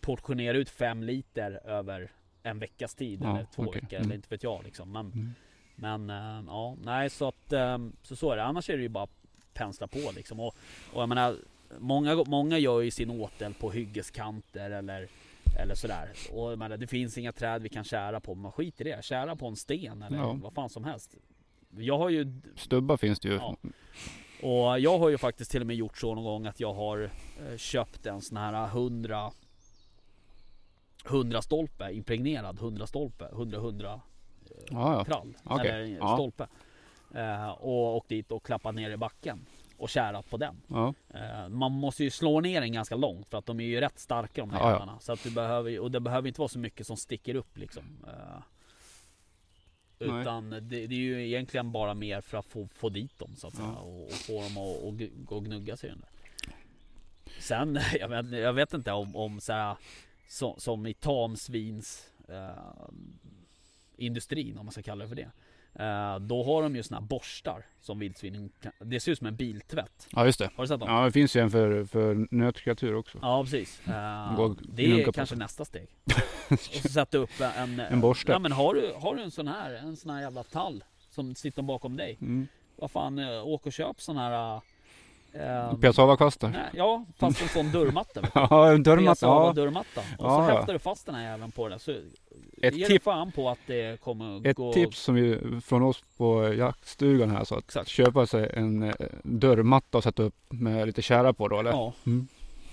Speaker 2: portionera ut fem liter över en veckas tid
Speaker 1: Ja,
Speaker 2: eller två
Speaker 1: okej.
Speaker 2: veckor
Speaker 1: Mm.
Speaker 2: eller inte vet jag liksom. Men,
Speaker 1: Mm.
Speaker 2: men ja, nej så att så, så är det. Annars är det ju bara pensla på liksom. Och, och jag menar, många, många gör ju sin åtel på hyggeskanter eller eller sådär. Och menar, det finns inga träd vi kan kära på. Men man skiter i det. Kära på en sten eller
Speaker 1: Ja.
Speaker 2: vad fan som helst. Jag har ju
Speaker 1: Stubbar finns det ju.
Speaker 2: Ja. och jag har ju faktiskt till och med gjort så någon gång att jag har eh, köpt en sån här 100 100 stolpe, impregnerad 100 stolpe, 100 100
Speaker 1: Ja, ja.
Speaker 2: trall
Speaker 1: Okej,
Speaker 2: eller stolpe. Eh, och åkt dit och klappat ner i backen och kärat på den.
Speaker 1: Ja.
Speaker 2: Eh, man måste ju slå ner den ganska långt för att de är ju rätt starka de här
Speaker 1: Ja, ja.
Speaker 2: Så att du behöver, och det behöver inte vara så mycket som sticker upp liksom. Eh, utan det, det är ju egentligen bara mer för att få, få dit dem så att säga. Och, och få dem att och och gnugga sig där. Sen, jag vet, jag vet inte om, om så här, så, som i tamsvins eh, industrin om man ska kalla det för det. Eh, då har de ju såna här borstar som vildsvinen kan, Det ser ut som en biltvätt.
Speaker 1: ja, just det.
Speaker 2: Har du sett dem?
Speaker 1: Ja, det finns ju en för, för nötkreatur också.
Speaker 2: Ja precis. Eh,
Speaker 1: och
Speaker 2: det är kanske nästa steg. och så sätta upp en,
Speaker 1: En borste.
Speaker 2: Ja men har du, har du en sån här, en sån här jävla tall som sitter bakom dig.
Speaker 1: Mm.
Speaker 2: Vad fan, eh, åk och köp sån här Ehm,
Speaker 1: Piazzavakvastar.
Speaker 2: nej, Ja, fast en sån du.
Speaker 1: Ja, en dörrmatta. Ja.
Speaker 2: dörrmatta. Och
Speaker 1: Ja,
Speaker 2: så
Speaker 1: ja.
Speaker 2: häftar du fast den här jäveln på den. Så
Speaker 1: Ett
Speaker 2: ge dig
Speaker 1: tip-
Speaker 2: fan på att det kommer
Speaker 1: Ett
Speaker 2: gå...
Speaker 1: tips som vi, från oss på jaktstugan här så att
Speaker 2: Exakt.
Speaker 1: köpa sig en eh, dörrmatta och sätta upp med lite kära på då eller?
Speaker 2: Ja,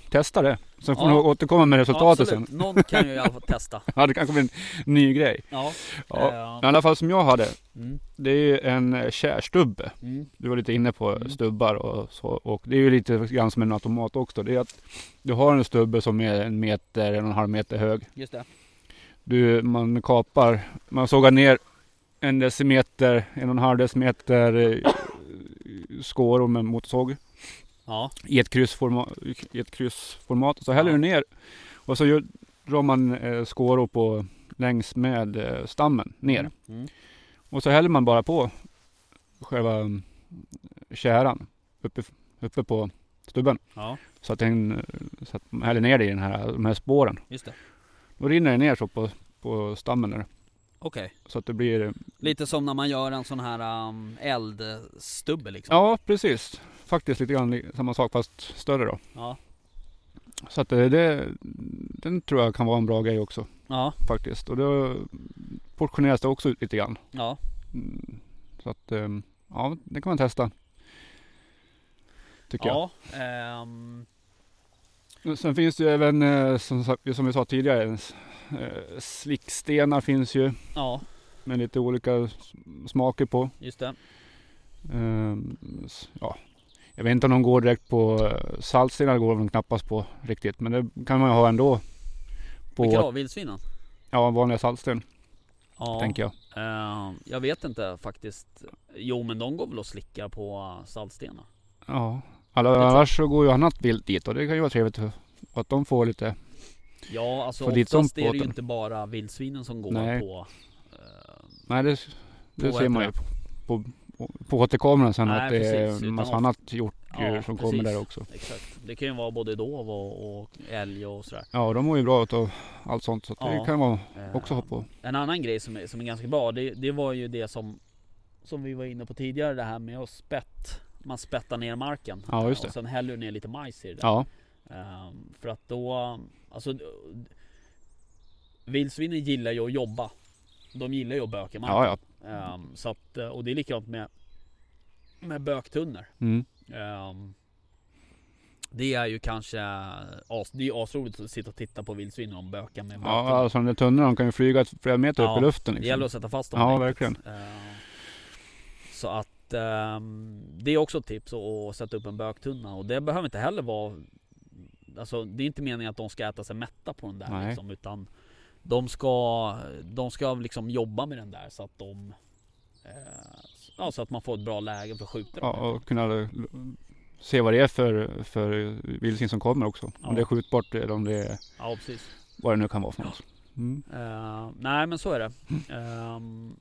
Speaker 1: Testa det. Sen får
Speaker 2: Ja.
Speaker 1: ni återkomma med resultatet
Speaker 2: absolut.
Speaker 1: sen.
Speaker 2: Någon kan ju i alla fall testa.
Speaker 1: Ja, det kanske blir en ny grej.
Speaker 2: Ja.
Speaker 1: Ja.
Speaker 2: Eh,
Speaker 1: I alla fall som jag hade.
Speaker 2: mm,
Speaker 1: Det är ju en eh, kärstubbe.
Speaker 2: mm,
Speaker 1: Du var lite inne på
Speaker 2: Mm.
Speaker 1: stubbar och så. Och det är ju lite grann som en automat också. Det är att du har en stubbe som är en meter, en och en halv meter hög.
Speaker 2: just det.
Speaker 1: Du, man kapar, man sågar ner en decimeter, en och en halv decimeter eh, skåror med motorsåg
Speaker 2: Ja,
Speaker 1: i ett kryssformat. I ett kryssformat. Så häller
Speaker 2: Ja.
Speaker 1: du ner och så gör, drar man eh, skåror på längs med eh, stammen ner.
Speaker 2: Mm, mm.
Speaker 1: Och så häller man bara på själva mm, käran uppe, uppe på stubben.
Speaker 2: Ja,
Speaker 1: Så att, den, eh, så att man häller ner det i den här, de här spåren.
Speaker 2: just det.
Speaker 1: Då rinner det ner så på, på stammen där.
Speaker 2: Okej.
Speaker 1: Så att det blir eh,
Speaker 2: Lite som när man gör en sån här um, eldstubbe liksom.
Speaker 1: Ja, precis. Faktiskt lite grann samma sak fast större då.
Speaker 2: Ja.
Speaker 1: Så att det, det, den tror jag kan vara en bra grej också
Speaker 2: Ja.
Speaker 1: faktiskt. Och då portioneras det också ut lite grann.
Speaker 2: Ja.
Speaker 1: Mm, Så att ehm, ja, det kan man testa. Tycker
Speaker 2: Ja.
Speaker 1: jag. Sen finns det ju även eh, som, som vi sa tidigare, eh, slickstenar finns ju
Speaker 2: ja,
Speaker 1: med lite olika smaker på.
Speaker 2: just det.
Speaker 1: Ehm, Ja, jag vet inte om de går direkt på eh, saltstenar går de knappast på riktigt. Men det kan man ju ha ändå.
Speaker 2: Vilka
Speaker 1: På
Speaker 2: då? Vildsvinen?
Speaker 1: ja, vanliga saltsten
Speaker 2: Ja.
Speaker 1: tänker jag.
Speaker 2: ehm, jag vet inte faktiskt. Jo men de går väl att slicka på saltstenar.
Speaker 1: Ja, alla, annars så går ju annat vilt dit och det kan ju vara trevligt att de får lite.
Speaker 2: Ja alltså
Speaker 1: Få dit
Speaker 2: oftast är det ju inte bara vildsvinen som går
Speaker 1: Nej.
Speaker 2: på eh,
Speaker 1: Nej, det, det
Speaker 2: På
Speaker 1: ser man ju på, på, på återkameran sen
Speaker 2: Nej,
Speaker 1: att det är
Speaker 2: precis, utan
Speaker 1: massa annat hjortdjur
Speaker 2: Ja,
Speaker 1: som
Speaker 2: precis.
Speaker 1: kommer där också.
Speaker 2: Exakt. Det kan ju vara både dov och, och älg och sådär.
Speaker 1: Ja, de mår ju bra utav allt sånt så
Speaker 2: Ja.
Speaker 1: det kan man
Speaker 2: Eh,
Speaker 1: också ha på.
Speaker 2: En annan grej som är, som är ganska bra, det, det var ju det som Som vi var inne på tidigare, det här med att spett Man spettar ner marken
Speaker 1: Ja, just det.
Speaker 2: Och sen häller du ner lite majs i det där.
Speaker 1: Ja,
Speaker 2: Ehm, För att då Alltså Vildsvinen gillar ju att jobba De gillar ju att böka marken
Speaker 1: ja, ja.
Speaker 2: Ehm, Så att, och det är likadant med Med böktunnor
Speaker 1: Mm.
Speaker 2: Ehm, Det är ju kanske as, Det är asroligt att sitta och titta på vildsvin de bökar med
Speaker 1: Ja,
Speaker 2: böktunnor
Speaker 1: alltså de där tunnorna de kan ju flyga flera meter upp
Speaker 2: Ja,
Speaker 1: i luften.
Speaker 2: Det
Speaker 1: Liksom.
Speaker 2: gäller att sätta fast dem
Speaker 1: Ja, verkligen.
Speaker 2: Eh, Så att ehm, det är också ett tips att- att sätta upp en böktunna och det behöver inte heller vara Alltså det är inte meningen att de ska äta sig mätta på den där liksom, utan De ska De ska liksom jobba med den där så att de eh, Ja så att man får ett bra läge för att skjuta
Speaker 1: Ja,
Speaker 2: dem
Speaker 1: och kunna se vad det är för, för vildsvin som kommer också.
Speaker 2: Ja.
Speaker 1: Om det är skjutbart eller om det är
Speaker 2: Ja precis
Speaker 1: vad det nu kan vara för något. Mm.
Speaker 2: Eh, nej men så är det. Ehm,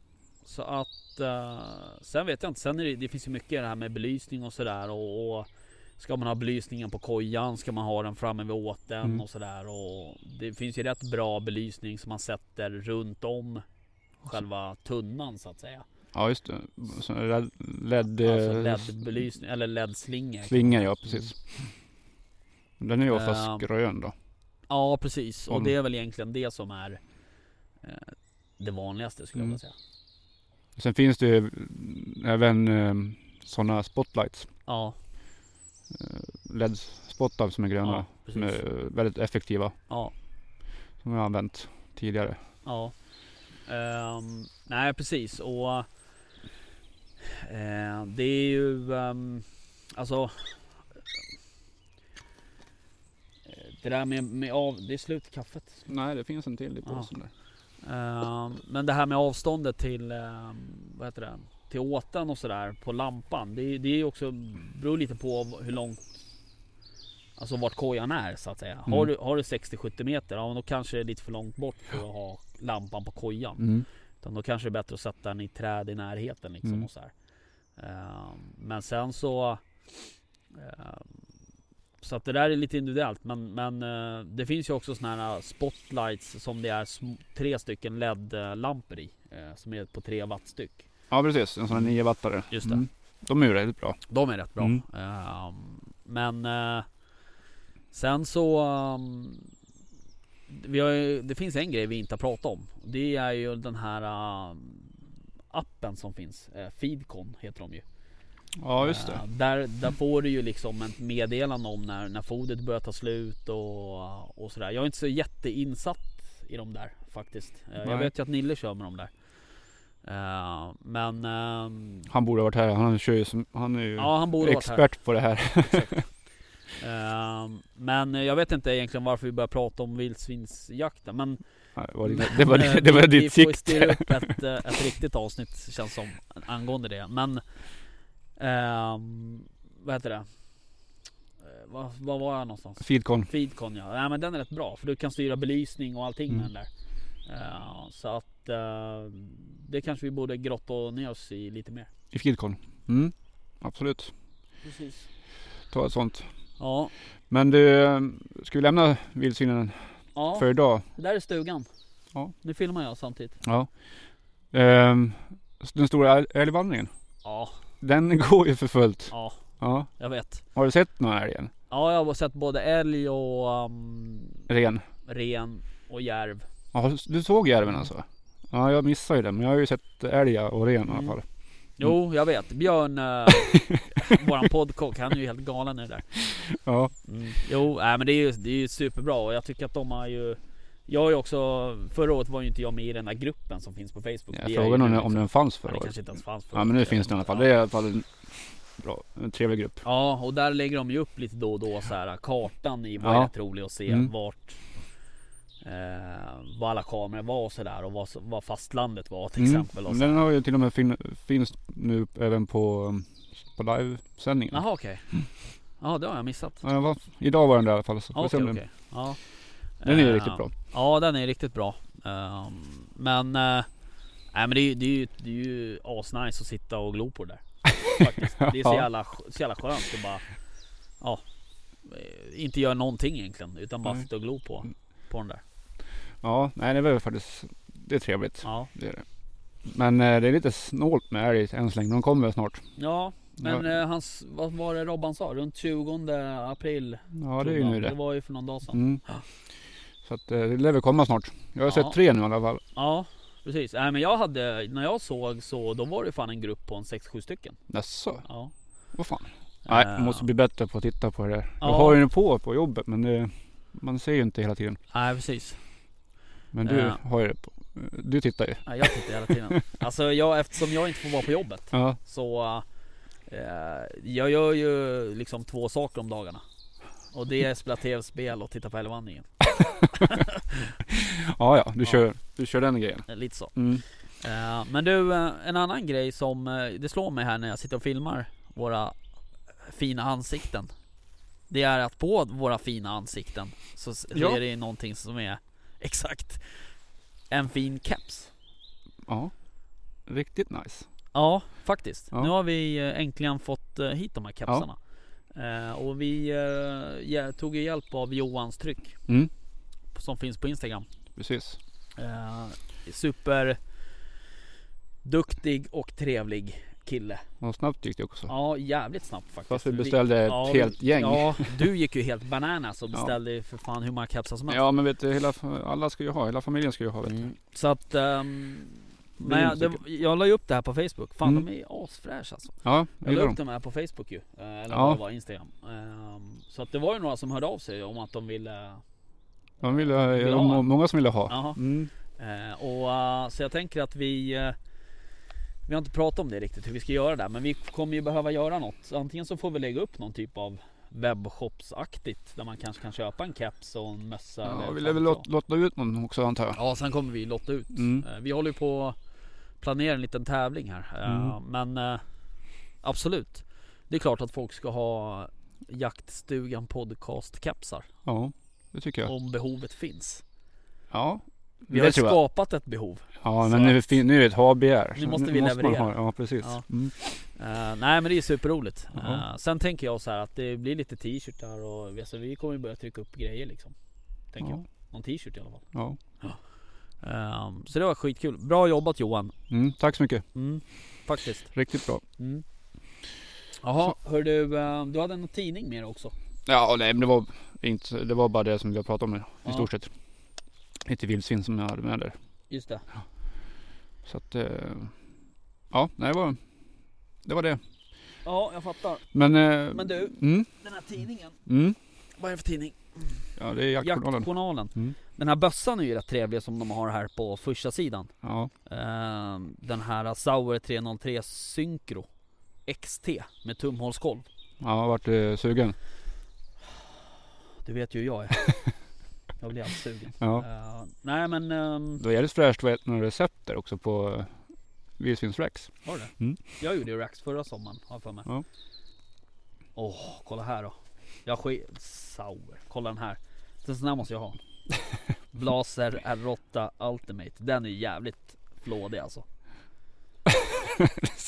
Speaker 2: så att eh, sen vet jag inte. Sen är det, det finns ju mycket det här med belysning och sådär och, och Ska man ha belysningen på kojan? Ska man ha den framme vid åten
Speaker 1: Mm.
Speaker 2: och sådär och Det finns ju rätt bra belysning som man sätter runt om Själva tunnan så att säga.
Speaker 1: Ja just det. Så LED, LED,
Speaker 2: Alltså LED-belysning eller LED-slingor.
Speaker 1: slingor ja precis. Den är ju oftast
Speaker 2: Ehm,
Speaker 1: grön då.
Speaker 2: Ja precis och det är väl egentligen det som är eh, Det vanligaste skulle jag
Speaker 1: Mm.
Speaker 2: vilja säga.
Speaker 1: Sen finns det ju även eh, sådana spotlights.
Speaker 2: Ja,
Speaker 1: LED-spottar som är gröna.
Speaker 2: ja
Speaker 1: som är väldigt effektiva.
Speaker 2: Ja.
Speaker 1: Som jag har använt tidigare.
Speaker 2: Ja. Ehm, nej precis och eh, Det är ju ehm, Alltså eh, Det där med, med av, det är slut kaffet.
Speaker 1: Nej det finns en till i
Speaker 2: påsen
Speaker 1: där.
Speaker 2: Ehm, men det här med avståndet till ehm, Vad heter det? Till åten och sådär på lampan. Det, det är också beror lite på hur långt Alltså vart kojan är så att säga. Har
Speaker 1: Mm.
Speaker 2: du, har du 60-70 meter, ja då kanske det är lite för långt bort för att ha lampan på kojan.
Speaker 1: Mm.
Speaker 2: Utan då kanske det är bättre att sätta den i träd i närheten liksom
Speaker 1: Mm.
Speaker 2: och så här. Ehm, Men sen så Så att det där är lite individuellt men, men eh, det finns ju också såna här spotlights som det är tre stycken LED-lampor i. eh, Som är på 3 watt styck.
Speaker 1: Ja precis, en sån här 9 wattare.
Speaker 2: Just det.
Speaker 1: Mm. De är ju väldigt bra.
Speaker 2: De är rätt bra.
Speaker 1: Mm.
Speaker 2: Ehm, Men eh, sen så har, ju- det finns en grej vi inte har pratat om. Det är ju den här um, appen som finns. Feedcon heter de ju.
Speaker 1: Ja just
Speaker 2: Eh,
Speaker 1: det.
Speaker 2: där, där får du ju liksom ett meddelande om när, när fodret börjar ta slut och, och sådär. Jag är inte så jätteinsatt i de där faktiskt. Eh, jag vet ju att Nille kör med dem där. Eh, men ehm,
Speaker 1: Han borde ha varit här. Han, kör ju som, han är ju
Speaker 2: ja, han
Speaker 1: expert på det här.
Speaker 2: Ehm, men jag vet inte egentligen varför vi börjar prata om vildsvinsjakten. Men
Speaker 1: Det var, dina- det var,
Speaker 2: eh,
Speaker 1: det var ditt
Speaker 2: vi får
Speaker 1: sikte.
Speaker 2: styra upp ett, eh, ett riktigt avsnitt känns som angående det. Men ehm, vad heter det? Eh, Vad, vad var jag någonstans?
Speaker 1: Feedcon.
Speaker 2: Feedcon ja. Nej men den är rätt bra för du kan styra belysning och allting
Speaker 1: Mm.
Speaker 2: med den där. Eh, så att eh, det kanske vi borde grotta ner oss i lite mer.
Speaker 1: I Feedcon. Mm, absolut.
Speaker 2: Precis.
Speaker 1: Ta ett sånt.
Speaker 2: Ja,
Speaker 1: Men du, ska vi lämna vildsvinen
Speaker 2: ja
Speaker 1: för idag?
Speaker 2: det där är stugan.
Speaker 1: Ja.
Speaker 2: Nu filmar jag samtidigt.
Speaker 1: Ja. Ehm, den stora älg- älgvandringen.
Speaker 2: Ja,
Speaker 1: Den går ju för fullt.
Speaker 2: ja,
Speaker 1: Ja.
Speaker 2: jag vet.
Speaker 1: Har du sett någon älg än?
Speaker 2: Ja, jag har sett både älg och um,
Speaker 1: Ren?
Speaker 2: ren och järv.
Speaker 1: Ja, du såg järven alltså? Ja, jag missade ju den. Men jag har ju sett älg och ren i alla
Speaker 2: Mm.
Speaker 1: fall.
Speaker 2: Jo, jag vet. Björn, uh, våran poddkock, han är ju helt galen i det där.
Speaker 1: Ja.
Speaker 2: Mm. Jo, nej, men det är ju det är ju superbra och jag tycker att de har ju Jag ju också Förra året var ju inte jag med i den där gruppen som finns på Facebook. Det är
Speaker 1: frågade
Speaker 2: ju
Speaker 1: om, om
Speaker 2: liksom.
Speaker 1: den fanns
Speaker 2: Ja,
Speaker 1: förra
Speaker 2: det
Speaker 1: året.
Speaker 2: kanske inte ens fanns förra
Speaker 1: Ja men nu finns den i alla fall.
Speaker 2: Ja.
Speaker 1: Det är i alla fall en bra, en trevlig grupp.
Speaker 2: Ja, och där lägger de ju upp lite då och då så här kartan i. Var
Speaker 1: Ja.
Speaker 2: rätt rolig att se
Speaker 1: Mm.
Speaker 2: vart eh, Vad alla kameror var och sådär och vad, vad fastlandet var till
Speaker 1: Mm.
Speaker 2: exempel. Och så.
Speaker 1: Den har ju till och med fin, finns nu även på, på livesändningen.
Speaker 2: Jaha okej. Ja det har jag missat.
Speaker 1: Ja, var, idag var den där i alla fall. Så
Speaker 2: okej.
Speaker 1: den,
Speaker 2: Ja.
Speaker 1: Den är ju
Speaker 2: Eh,
Speaker 1: riktigt bra.
Speaker 2: Ja den är riktigt bra. Ehm, men eh, Nej men det är, ju- det är ju, det är ju asnice att sitta och glo på det där. Faktiskt. Det är så jävla, så jävla skönt att bara Ja eh, Inte göra någonting egentligen utan bara
Speaker 1: Nej.
Speaker 2: sitta och glo på, på den där.
Speaker 1: Ja, nej det var faktiskt, det är trevligt.
Speaker 2: Ja,
Speaker 1: Det är det. Men eh, det är lite snålt med älg än så länge. De kommer snart.
Speaker 2: ja men
Speaker 1: Ja.
Speaker 2: eh, hans, vad var det Robban sa? Runt 20 april?
Speaker 1: Ja det är ju nu det.
Speaker 2: Det var ju för någon dag sedan.
Speaker 1: Mm. Så att eh, det lär väl komma snart. Jag har
Speaker 2: Ja.
Speaker 1: sett tre nu i alla fall.
Speaker 2: Ja precis. Nej men jag hade, när jag såg så då var det fan en grupp på en 6-7 stycken.
Speaker 1: Jaså?
Speaker 2: Ja.
Speaker 1: Vad fan? Nej,
Speaker 2: Eh,
Speaker 1: jag måste bli bättre på att titta på det där.
Speaker 2: Ja.
Speaker 1: Jag har ju på på jobbet men det, man ser ju inte hela tiden.
Speaker 2: Nej precis.
Speaker 1: Men du
Speaker 2: Ja.
Speaker 1: har ju det på. Du tittar ju.
Speaker 2: Nej, jag tittar hela tiden. Alltså jag, eftersom jag inte får vara på jobbet
Speaker 1: Ja.
Speaker 2: så eh, Jag gör ju liksom två saker om dagarna. Och det är spela tv-spel och titta på älgvandringen.
Speaker 1: Ja, ja, du,
Speaker 2: Ja.
Speaker 1: Kör, du kör den grejen.
Speaker 2: Lite så.
Speaker 1: Mm.
Speaker 2: Eh, men du, eh, en annan grej som eh, det slår mig här när jag sitter och filmar våra fina ansikten. Det är att på våra fina ansikten så,
Speaker 1: Ja.
Speaker 2: är det någonting som är exakt en fin keps.
Speaker 1: Ja. Riktigt nice.
Speaker 2: Ja, faktiskt.
Speaker 1: Ja.
Speaker 2: Nu har vi äntligen fått hit de här kepsarna. Eh, och vi ja, tog ju hjälp av Johans tryck
Speaker 1: Mm.
Speaker 2: Som finns på Instagram.
Speaker 1: Precis.
Speaker 2: Eh, super duktig och trevlig kille.
Speaker 1: Och snabbt gick det också.
Speaker 2: Ja, jävligt snabbt faktiskt.
Speaker 1: Fast vi beställde ett
Speaker 2: ja,
Speaker 1: helt gäng.
Speaker 2: Ja, du gick ju helt bananas och
Speaker 1: Ja.
Speaker 2: beställde ju för fan hur många kepsar som helst.
Speaker 1: Ja men vet du, hela, alla ska ju ha, hela familjen ska ju ha vet du.
Speaker 2: Mm. Så att...
Speaker 1: Det
Speaker 2: men jag, det, jag la ju upp det här på Facebook. Fan
Speaker 1: Mm.
Speaker 2: de är asfräscha alltså.
Speaker 1: Ja, jag
Speaker 2: la upp
Speaker 1: dem.
Speaker 2: här på Facebook ju. eh, Eller
Speaker 1: Ja.
Speaker 2: vad det var, Instagram. Ehm, Så att det var ju några som hörde av sig om att de ville
Speaker 1: De ville,
Speaker 2: Vill
Speaker 1: de,
Speaker 2: ha.
Speaker 1: många som ville ha. Mm.
Speaker 2: Eh, och, eh, så jag tänker att vi eh, Vi har inte pratat om det riktigt hur vi ska göra där men vi kommer ju behöva göra något. Antingen så får vi lägga upp någon typ av webbshopsaktigt där man kanske kan köpa en keps och en mössa.
Speaker 1: Ja, vi lär väl lot, lotta ut någon också antar jag.
Speaker 2: Ja sen kommer vi lotta ut.
Speaker 1: Mm.
Speaker 2: Eh, vi håller ju på att planera en liten tävling här.
Speaker 1: Mm.
Speaker 2: Men absolut. Det är klart att folk ska ha Jaktstugan podcast kepsar
Speaker 1: Ja, det tycker jag.
Speaker 2: om behovet finns.
Speaker 1: Ja,
Speaker 2: Vi har
Speaker 1: jag.
Speaker 2: skapat ett behov.
Speaker 1: Ja, men nu, nu är det ett HBR.
Speaker 2: Nu måste vi
Speaker 1: man
Speaker 2: leverera.
Speaker 1: ha, ja, precis.
Speaker 2: Ja.
Speaker 1: Mm.
Speaker 2: Eh, nej men det är superroligt.
Speaker 1: Ja.
Speaker 2: Eh, sen tänker jag så här att det blir lite t-shirtar och alltså, vi kommer börja trycka upp grejer liksom. Tänker
Speaker 1: Ja.
Speaker 2: jag. Någon t-shirt i alla fall.
Speaker 1: Ja.
Speaker 2: Eh, så det var skitkul. Bra jobbat Johan.
Speaker 1: Mm, tack så mycket.
Speaker 2: Mm, faktiskt.
Speaker 1: Riktigt bra.
Speaker 2: Mm. Jaha, hör du, du hade en tidning med dig också?
Speaker 1: Ja, nej men det var inte, det var bara det som vi har pratat om nu,
Speaker 2: Ja.
Speaker 1: i stort sett. Lite vildsvin som jag hade med där.
Speaker 2: Just det.
Speaker 1: Så att, eh, ja, nej det var, det var det.
Speaker 2: Ja, jag fattar.
Speaker 1: Men, eh,
Speaker 2: Men du,
Speaker 1: mm,
Speaker 2: den här tidningen.
Speaker 1: mm,
Speaker 2: Vad är det för tidning?
Speaker 1: ja det är jaktjournalen.
Speaker 2: Jaktjournalen.
Speaker 1: Mm.
Speaker 2: Den här bössan är ju rätt trevlig som de har här på första sidan.
Speaker 1: Ja,
Speaker 2: Eh, Den här Sauer 303 Syncro XT med tumhålskolv.
Speaker 1: ja, har varit eh, sugen.
Speaker 2: Du vet ju hur jag är. Jag blir alltid sugen.
Speaker 1: Ja.
Speaker 2: Eh, nej men, um,
Speaker 1: Det var jävligt fräscht veta några recept där också på eh, vildsvinsrex.
Speaker 2: var det
Speaker 1: Mm.
Speaker 2: Jag gjorde ju Rax förra sommaren, har jag för mig.
Speaker 1: Ja.
Speaker 2: Åh, kolla här då. Jag sk- Sauer, kolla den här. Den sån här måste jag ha. Blaser R8 Ultimate. Den är jävligt flådig alltså.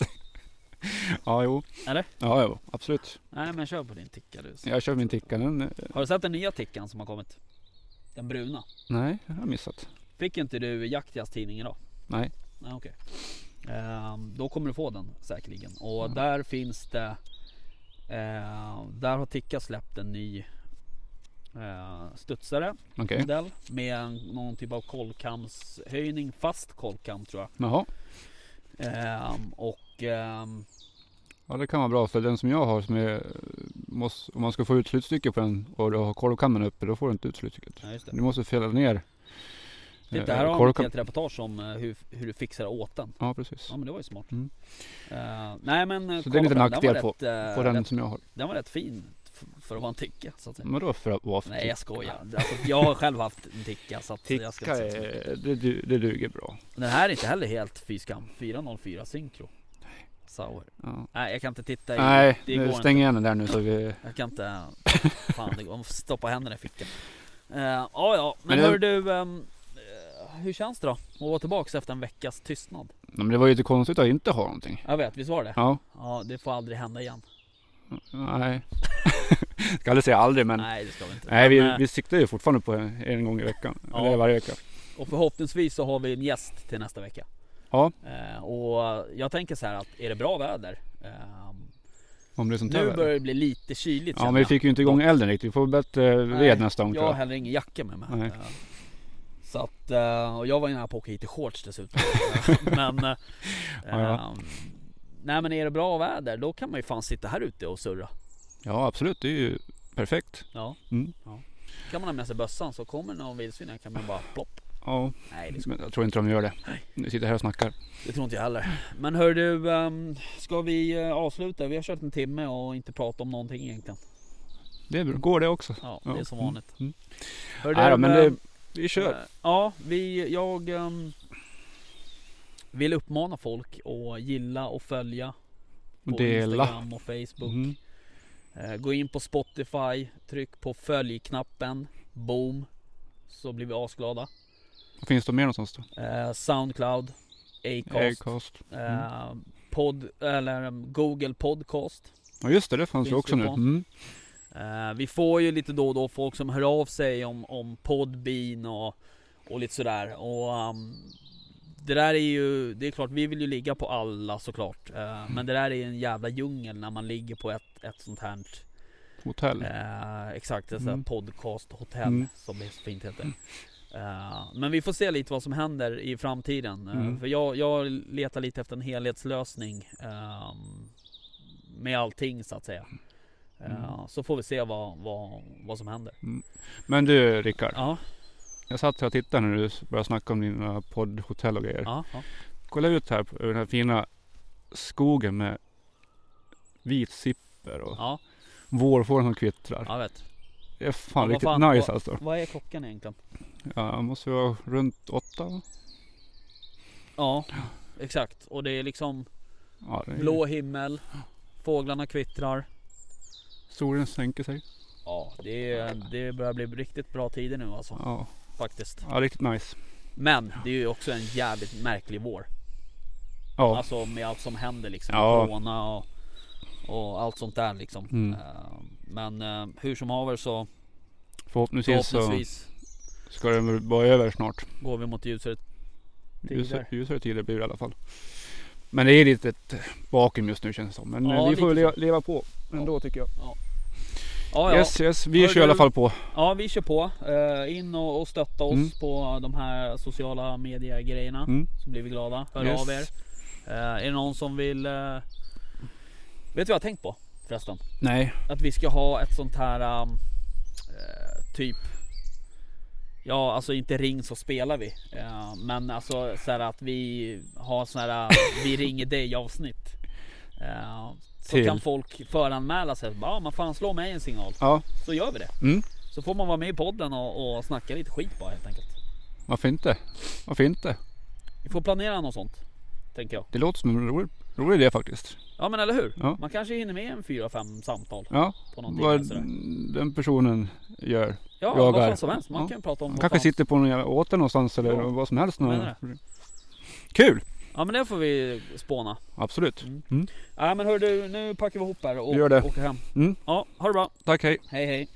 Speaker 1: Ja, jo.
Speaker 2: Eller?
Speaker 1: Ja, jo, absolut.
Speaker 2: Nej men kör på din ticka du.
Speaker 1: Jag kör min ticka. Den, eh,
Speaker 2: Har du sett den nya tickan som har kommit? Den bruna.
Speaker 1: nej, jag har missat.
Speaker 2: Fick inte du Jaktjas tidning idag?
Speaker 1: Nej.
Speaker 2: Nej okej. Ehm, då kommer du få den säkerligen. Och
Speaker 1: Mm.
Speaker 2: där finns det eh, Där har Ticka släppt en ny eh, studsare
Speaker 1: Okej.
Speaker 2: modell med någon typ av kolkamshöjning, fast kolkam tror jag.
Speaker 1: Jaha.
Speaker 2: Ehm, och ehm,
Speaker 1: Ja, det kan vara bra för den som jag har som är, måste, om man ska få ut slutstycke på den och du har korvkammen uppe, då får du inte ut slutstycket.
Speaker 2: ja.
Speaker 1: Du måste fälla ner
Speaker 2: Titta
Speaker 1: eh,
Speaker 2: här har man ett helt reportage om eh, hur, hur du fixar åt den.
Speaker 1: Ja, precis.
Speaker 2: Ja men det var ju smart.
Speaker 1: Mm.
Speaker 2: Eh, nej men
Speaker 1: Så det är lite nackdel på-
Speaker 2: rätt,
Speaker 1: På den
Speaker 2: rätt,
Speaker 1: som jag har.
Speaker 2: den var rätt fin för att vara en ticka så att säga.
Speaker 1: Men då för att vara för
Speaker 2: Nej jag skojar. Alltså, jag har själv haft en ticka så att jag ska
Speaker 1: Ticka,
Speaker 2: inte säga så mycket.
Speaker 1: är, det, det duger bra.
Speaker 2: Den här är inte heller helt fy skam. 404 Syncro. Sauer.
Speaker 1: Ja.
Speaker 2: Nej jag kan inte titta i.
Speaker 1: Nej,
Speaker 2: det
Speaker 1: nu stäng igen den där nu så vi...
Speaker 2: Jag kan inte. Fan det går. Man får stoppa händerna i fickan. Uh, ja ja. Men,
Speaker 1: Men det-
Speaker 2: hör du. eh, hur känns det då? Att vara tillbaks efter en veckas tystnad?
Speaker 1: Ja, Men det var ju lite konstigt att inte ha någonting.
Speaker 2: Jag vet, visst var det?
Speaker 1: Ja,
Speaker 2: Ja det får aldrig hända igen.
Speaker 1: nej. Ska aldrig säga aldrig men. Nej,
Speaker 2: Nej det ska vi inte.
Speaker 1: vi,
Speaker 2: Men, eh,
Speaker 1: vi siktar ju fortfarande på en, en gång i veckan.
Speaker 2: Ja.
Speaker 1: Eller varje vecka.
Speaker 2: Och förhoppningsvis så har vi en gäst till nästa vecka.
Speaker 1: Ja,
Speaker 2: Eh, och jag tänker så här att är det bra väder? ehm,
Speaker 1: om det är sånt
Speaker 2: nu börjar det bli lite kyligt
Speaker 1: Ja men vi fick ju inte igång elden riktigt. Vi får bättre ved
Speaker 2: Nej,
Speaker 1: nästa gång
Speaker 2: Jag har heller ingen jacka med mig.
Speaker 1: Nej.
Speaker 2: Eh, Så att, eh, och jag var ju nära på att åka hit i shorts dessutom. men, eh,
Speaker 1: Ja, ja.
Speaker 2: ehm, nej men är det bra väder då kan man ju fan sitta här ute och surra.
Speaker 1: Ja absolut, det är ju perfekt.
Speaker 2: Ja,
Speaker 1: Mm.
Speaker 2: kan man ha med sig bössan så kommer någon vildsvin kan man bara plopp.
Speaker 1: Ja,
Speaker 2: Nej det,
Speaker 1: jag tror inte de gör det.
Speaker 2: Nej.
Speaker 1: Ni sitter här och snackar.
Speaker 2: det tror inte jag heller. Men hör du, ehm, ska vi eh, avsluta? Vi har kört en timme och inte pratat om någonting egentligen.
Speaker 1: Det går det också.
Speaker 2: Ja, det är som
Speaker 1: Mm.
Speaker 2: vanligt.
Speaker 1: Mm.
Speaker 2: Hör
Speaker 1: Nej då, men
Speaker 2: ehm,
Speaker 1: det, vi kör.
Speaker 2: Eh, Ja, vi, jag ehm, vill uppmana folk att gilla och följa på
Speaker 1: Dela.
Speaker 2: Instagram och Facebook.
Speaker 1: Mm.
Speaker 2: Eh, gå in på Spotify, tryck på följ-knappen, boom, så blir vi asglada.
Speaker 1: Finns det mer någonstans då?
Speaker 2: Eh, Soundcloud, Acast,
Speaker 1: Acast.
Speaker 2: eh, podd, eller um, Google Podcast.
Speaker 1: Ja just det, det fanns ju också nu. Mm.
Speaker 2: Eh, vi får ju lite då och då folk som hör av sig om, om Podbean och, och lite sådär. Och um, det där är ju, det är klart vi vill ju ligga på alla såklart. Eh, men det där är en jävla djungel när man ligger på ett, ett sånt här
Speaker 1: Hotell.
Speaker 2: eh, Exakt, ett
Speaker 1: Mm.
Speaker 2: podcasthotell
Speaker 1: Mm.
Speaker 2: som det så fint heter. Eh, men vi får se lite vad som händer i framtiden. Eh,
Speaker 1: Mm.
Speaker 2: För jag, jag letar lite efter en helhetslösning ehm, med allting så att säga. Eh,
Speaker 1: Mm.
Speaker 2: Så får vi se vad, vad, vad som händer.
Speaker 1: Men du Rickard.
Speaker 2: Ja,
Speaker 1: Jag satt här och tittade när du började snacka om dina poddhotell och grejer.
Speaker 2: ja, ja.
Speaker 1: Kolla ut här på den här fina skogen med vit sipper och
Speaker 2: ja
Speaker 1: vårfåglar som kvittrar.
Speaker 2: jag vet.
Speaker 1: Det är fan
Speaker 2: Ja,
Speaker 1: riktigt
Speaker 2: fan,
Speaker 1: nice
Speaker 2: vad-
Speaker 1: alltså.
Speaker 2: Vad är klockan egentligen?
Speaker 1: Ja, måste vara runt åtta?
Speaker 2: Ja, exakt. Och det är liksom
Speaker 1: Ja, det är...
Speaker 2: blå himmel. Fåglarna kvittrar.
Speaker 1: Solen sänker sig.
Speaker 2: Ja, det, är, det börjar bli riktigt bra tider nu alltså.
Speaker 1: Ja,
Speaker 2: Faktiskt.
Speaker 1: ja riktigt nice.
Speaker 2: Men det är ju också en jävligt märklig vår.
Speaker 1: Ja,
Speaker 2: Alltså med allt som händer liksom.
Speaker 1: Ja.
Speaker 2: Corona och, och allt sånt där liksom.
Speaker 1: Mm.
Speaker 2: Eh, Men eh, hur som haver så
Speaker 1: förhoppningsvis,
Speaker 2: förhoppningsvis
Speaker 1: så ska det vara över snart.
Speaker 2: går vi mot ljusare
Speaker 1: Ljusare,
Speaker 2: Tider.
Speaker 1: ljusare tider blir det i alla fall. Men det är lite ett vakuum just nu känns det som. Men
Speaker 2: Ja,
Speaker 1: vi får leva, leva på ändå tycker jag.
Speaker 2: Ja, ja.
Speaker 1: Yes, yes. Vi
Speaker 2: Hör
Speaker 1: kör i alla
Speaker 2: du-
Speaker 1: fall på.
Speaker 2: ja vi kör på. Eh, in och, och stötta oss
Speaker 1: Mm.
Speaker 2: på de här sociala mediegrejerna.
Speaker 1: Mm.
Speaker 2: Så blir vi glada. Hör
Speaker 1: Yes.
Speaker 2: av er. Eh, är det någon som vill... eh, vet du vad jag har tänkt på förresten?
Speaker 1: Nej.
Speaker 2: Att vi ska ha ett sånt här um, eh, typ Ja alltså inte ring så spelar vi Eh, Men alltså så här att vi har sån här Vi ringer dig avsnitt Eh, Så
Speaker 1: Till?
Speaker 2: kan folk föranmäla sig Ja man fan slå mig en signal
Speaker 1: Ja.
Speaker 2: Så gör vi det
Speaker 1: Mm.
Speaker 2: Så får man vara med i podden och, och snacka lite skit bara helt enkelt
Speaker 1: Varför inte? Varför inte?
Speaker 2: Vi får planera något sånt Tänker jag
Speaker 1: Det låter som en rolig, rolig idé faktiskt.
Speaker 2: Ja men eller hur?
Speaker 1: Ja.
Speaker 2: Man kanske hinner med en fyra, fem samtal
Speaker 1: Ja.
Speaker 2: på någon
Speaker 1: Vad
Speaker 2: timme
Speaker 1: den personen gör.
Speaker 2: Ja
Speaker 1: jag
Speaker 2: vad fan som helst, man
Speaker 1: Ja.
Speaker 2: kan prata om vad
Speaker 1: kanske
Speaker 2: fan
Speaker 1: sitter på någon jävla åter någonstans eller
Speaker 2: Ja.
Speaker 1: vad som helst. Någon... Kul!
Speaker 2: Ja men det får vi spåna
Speaker 1: Absolut.
Speaker 2: Mm.
Speaker 1: Mm.
Speaker 2: Ja men hör du, nu packar vi ihop här och åker hem.
Speaker 1: Mm.
Speaker 2: Ja, ha det bra.
Speaker 1: Tack, hej.
Speaker 2: Hej hej.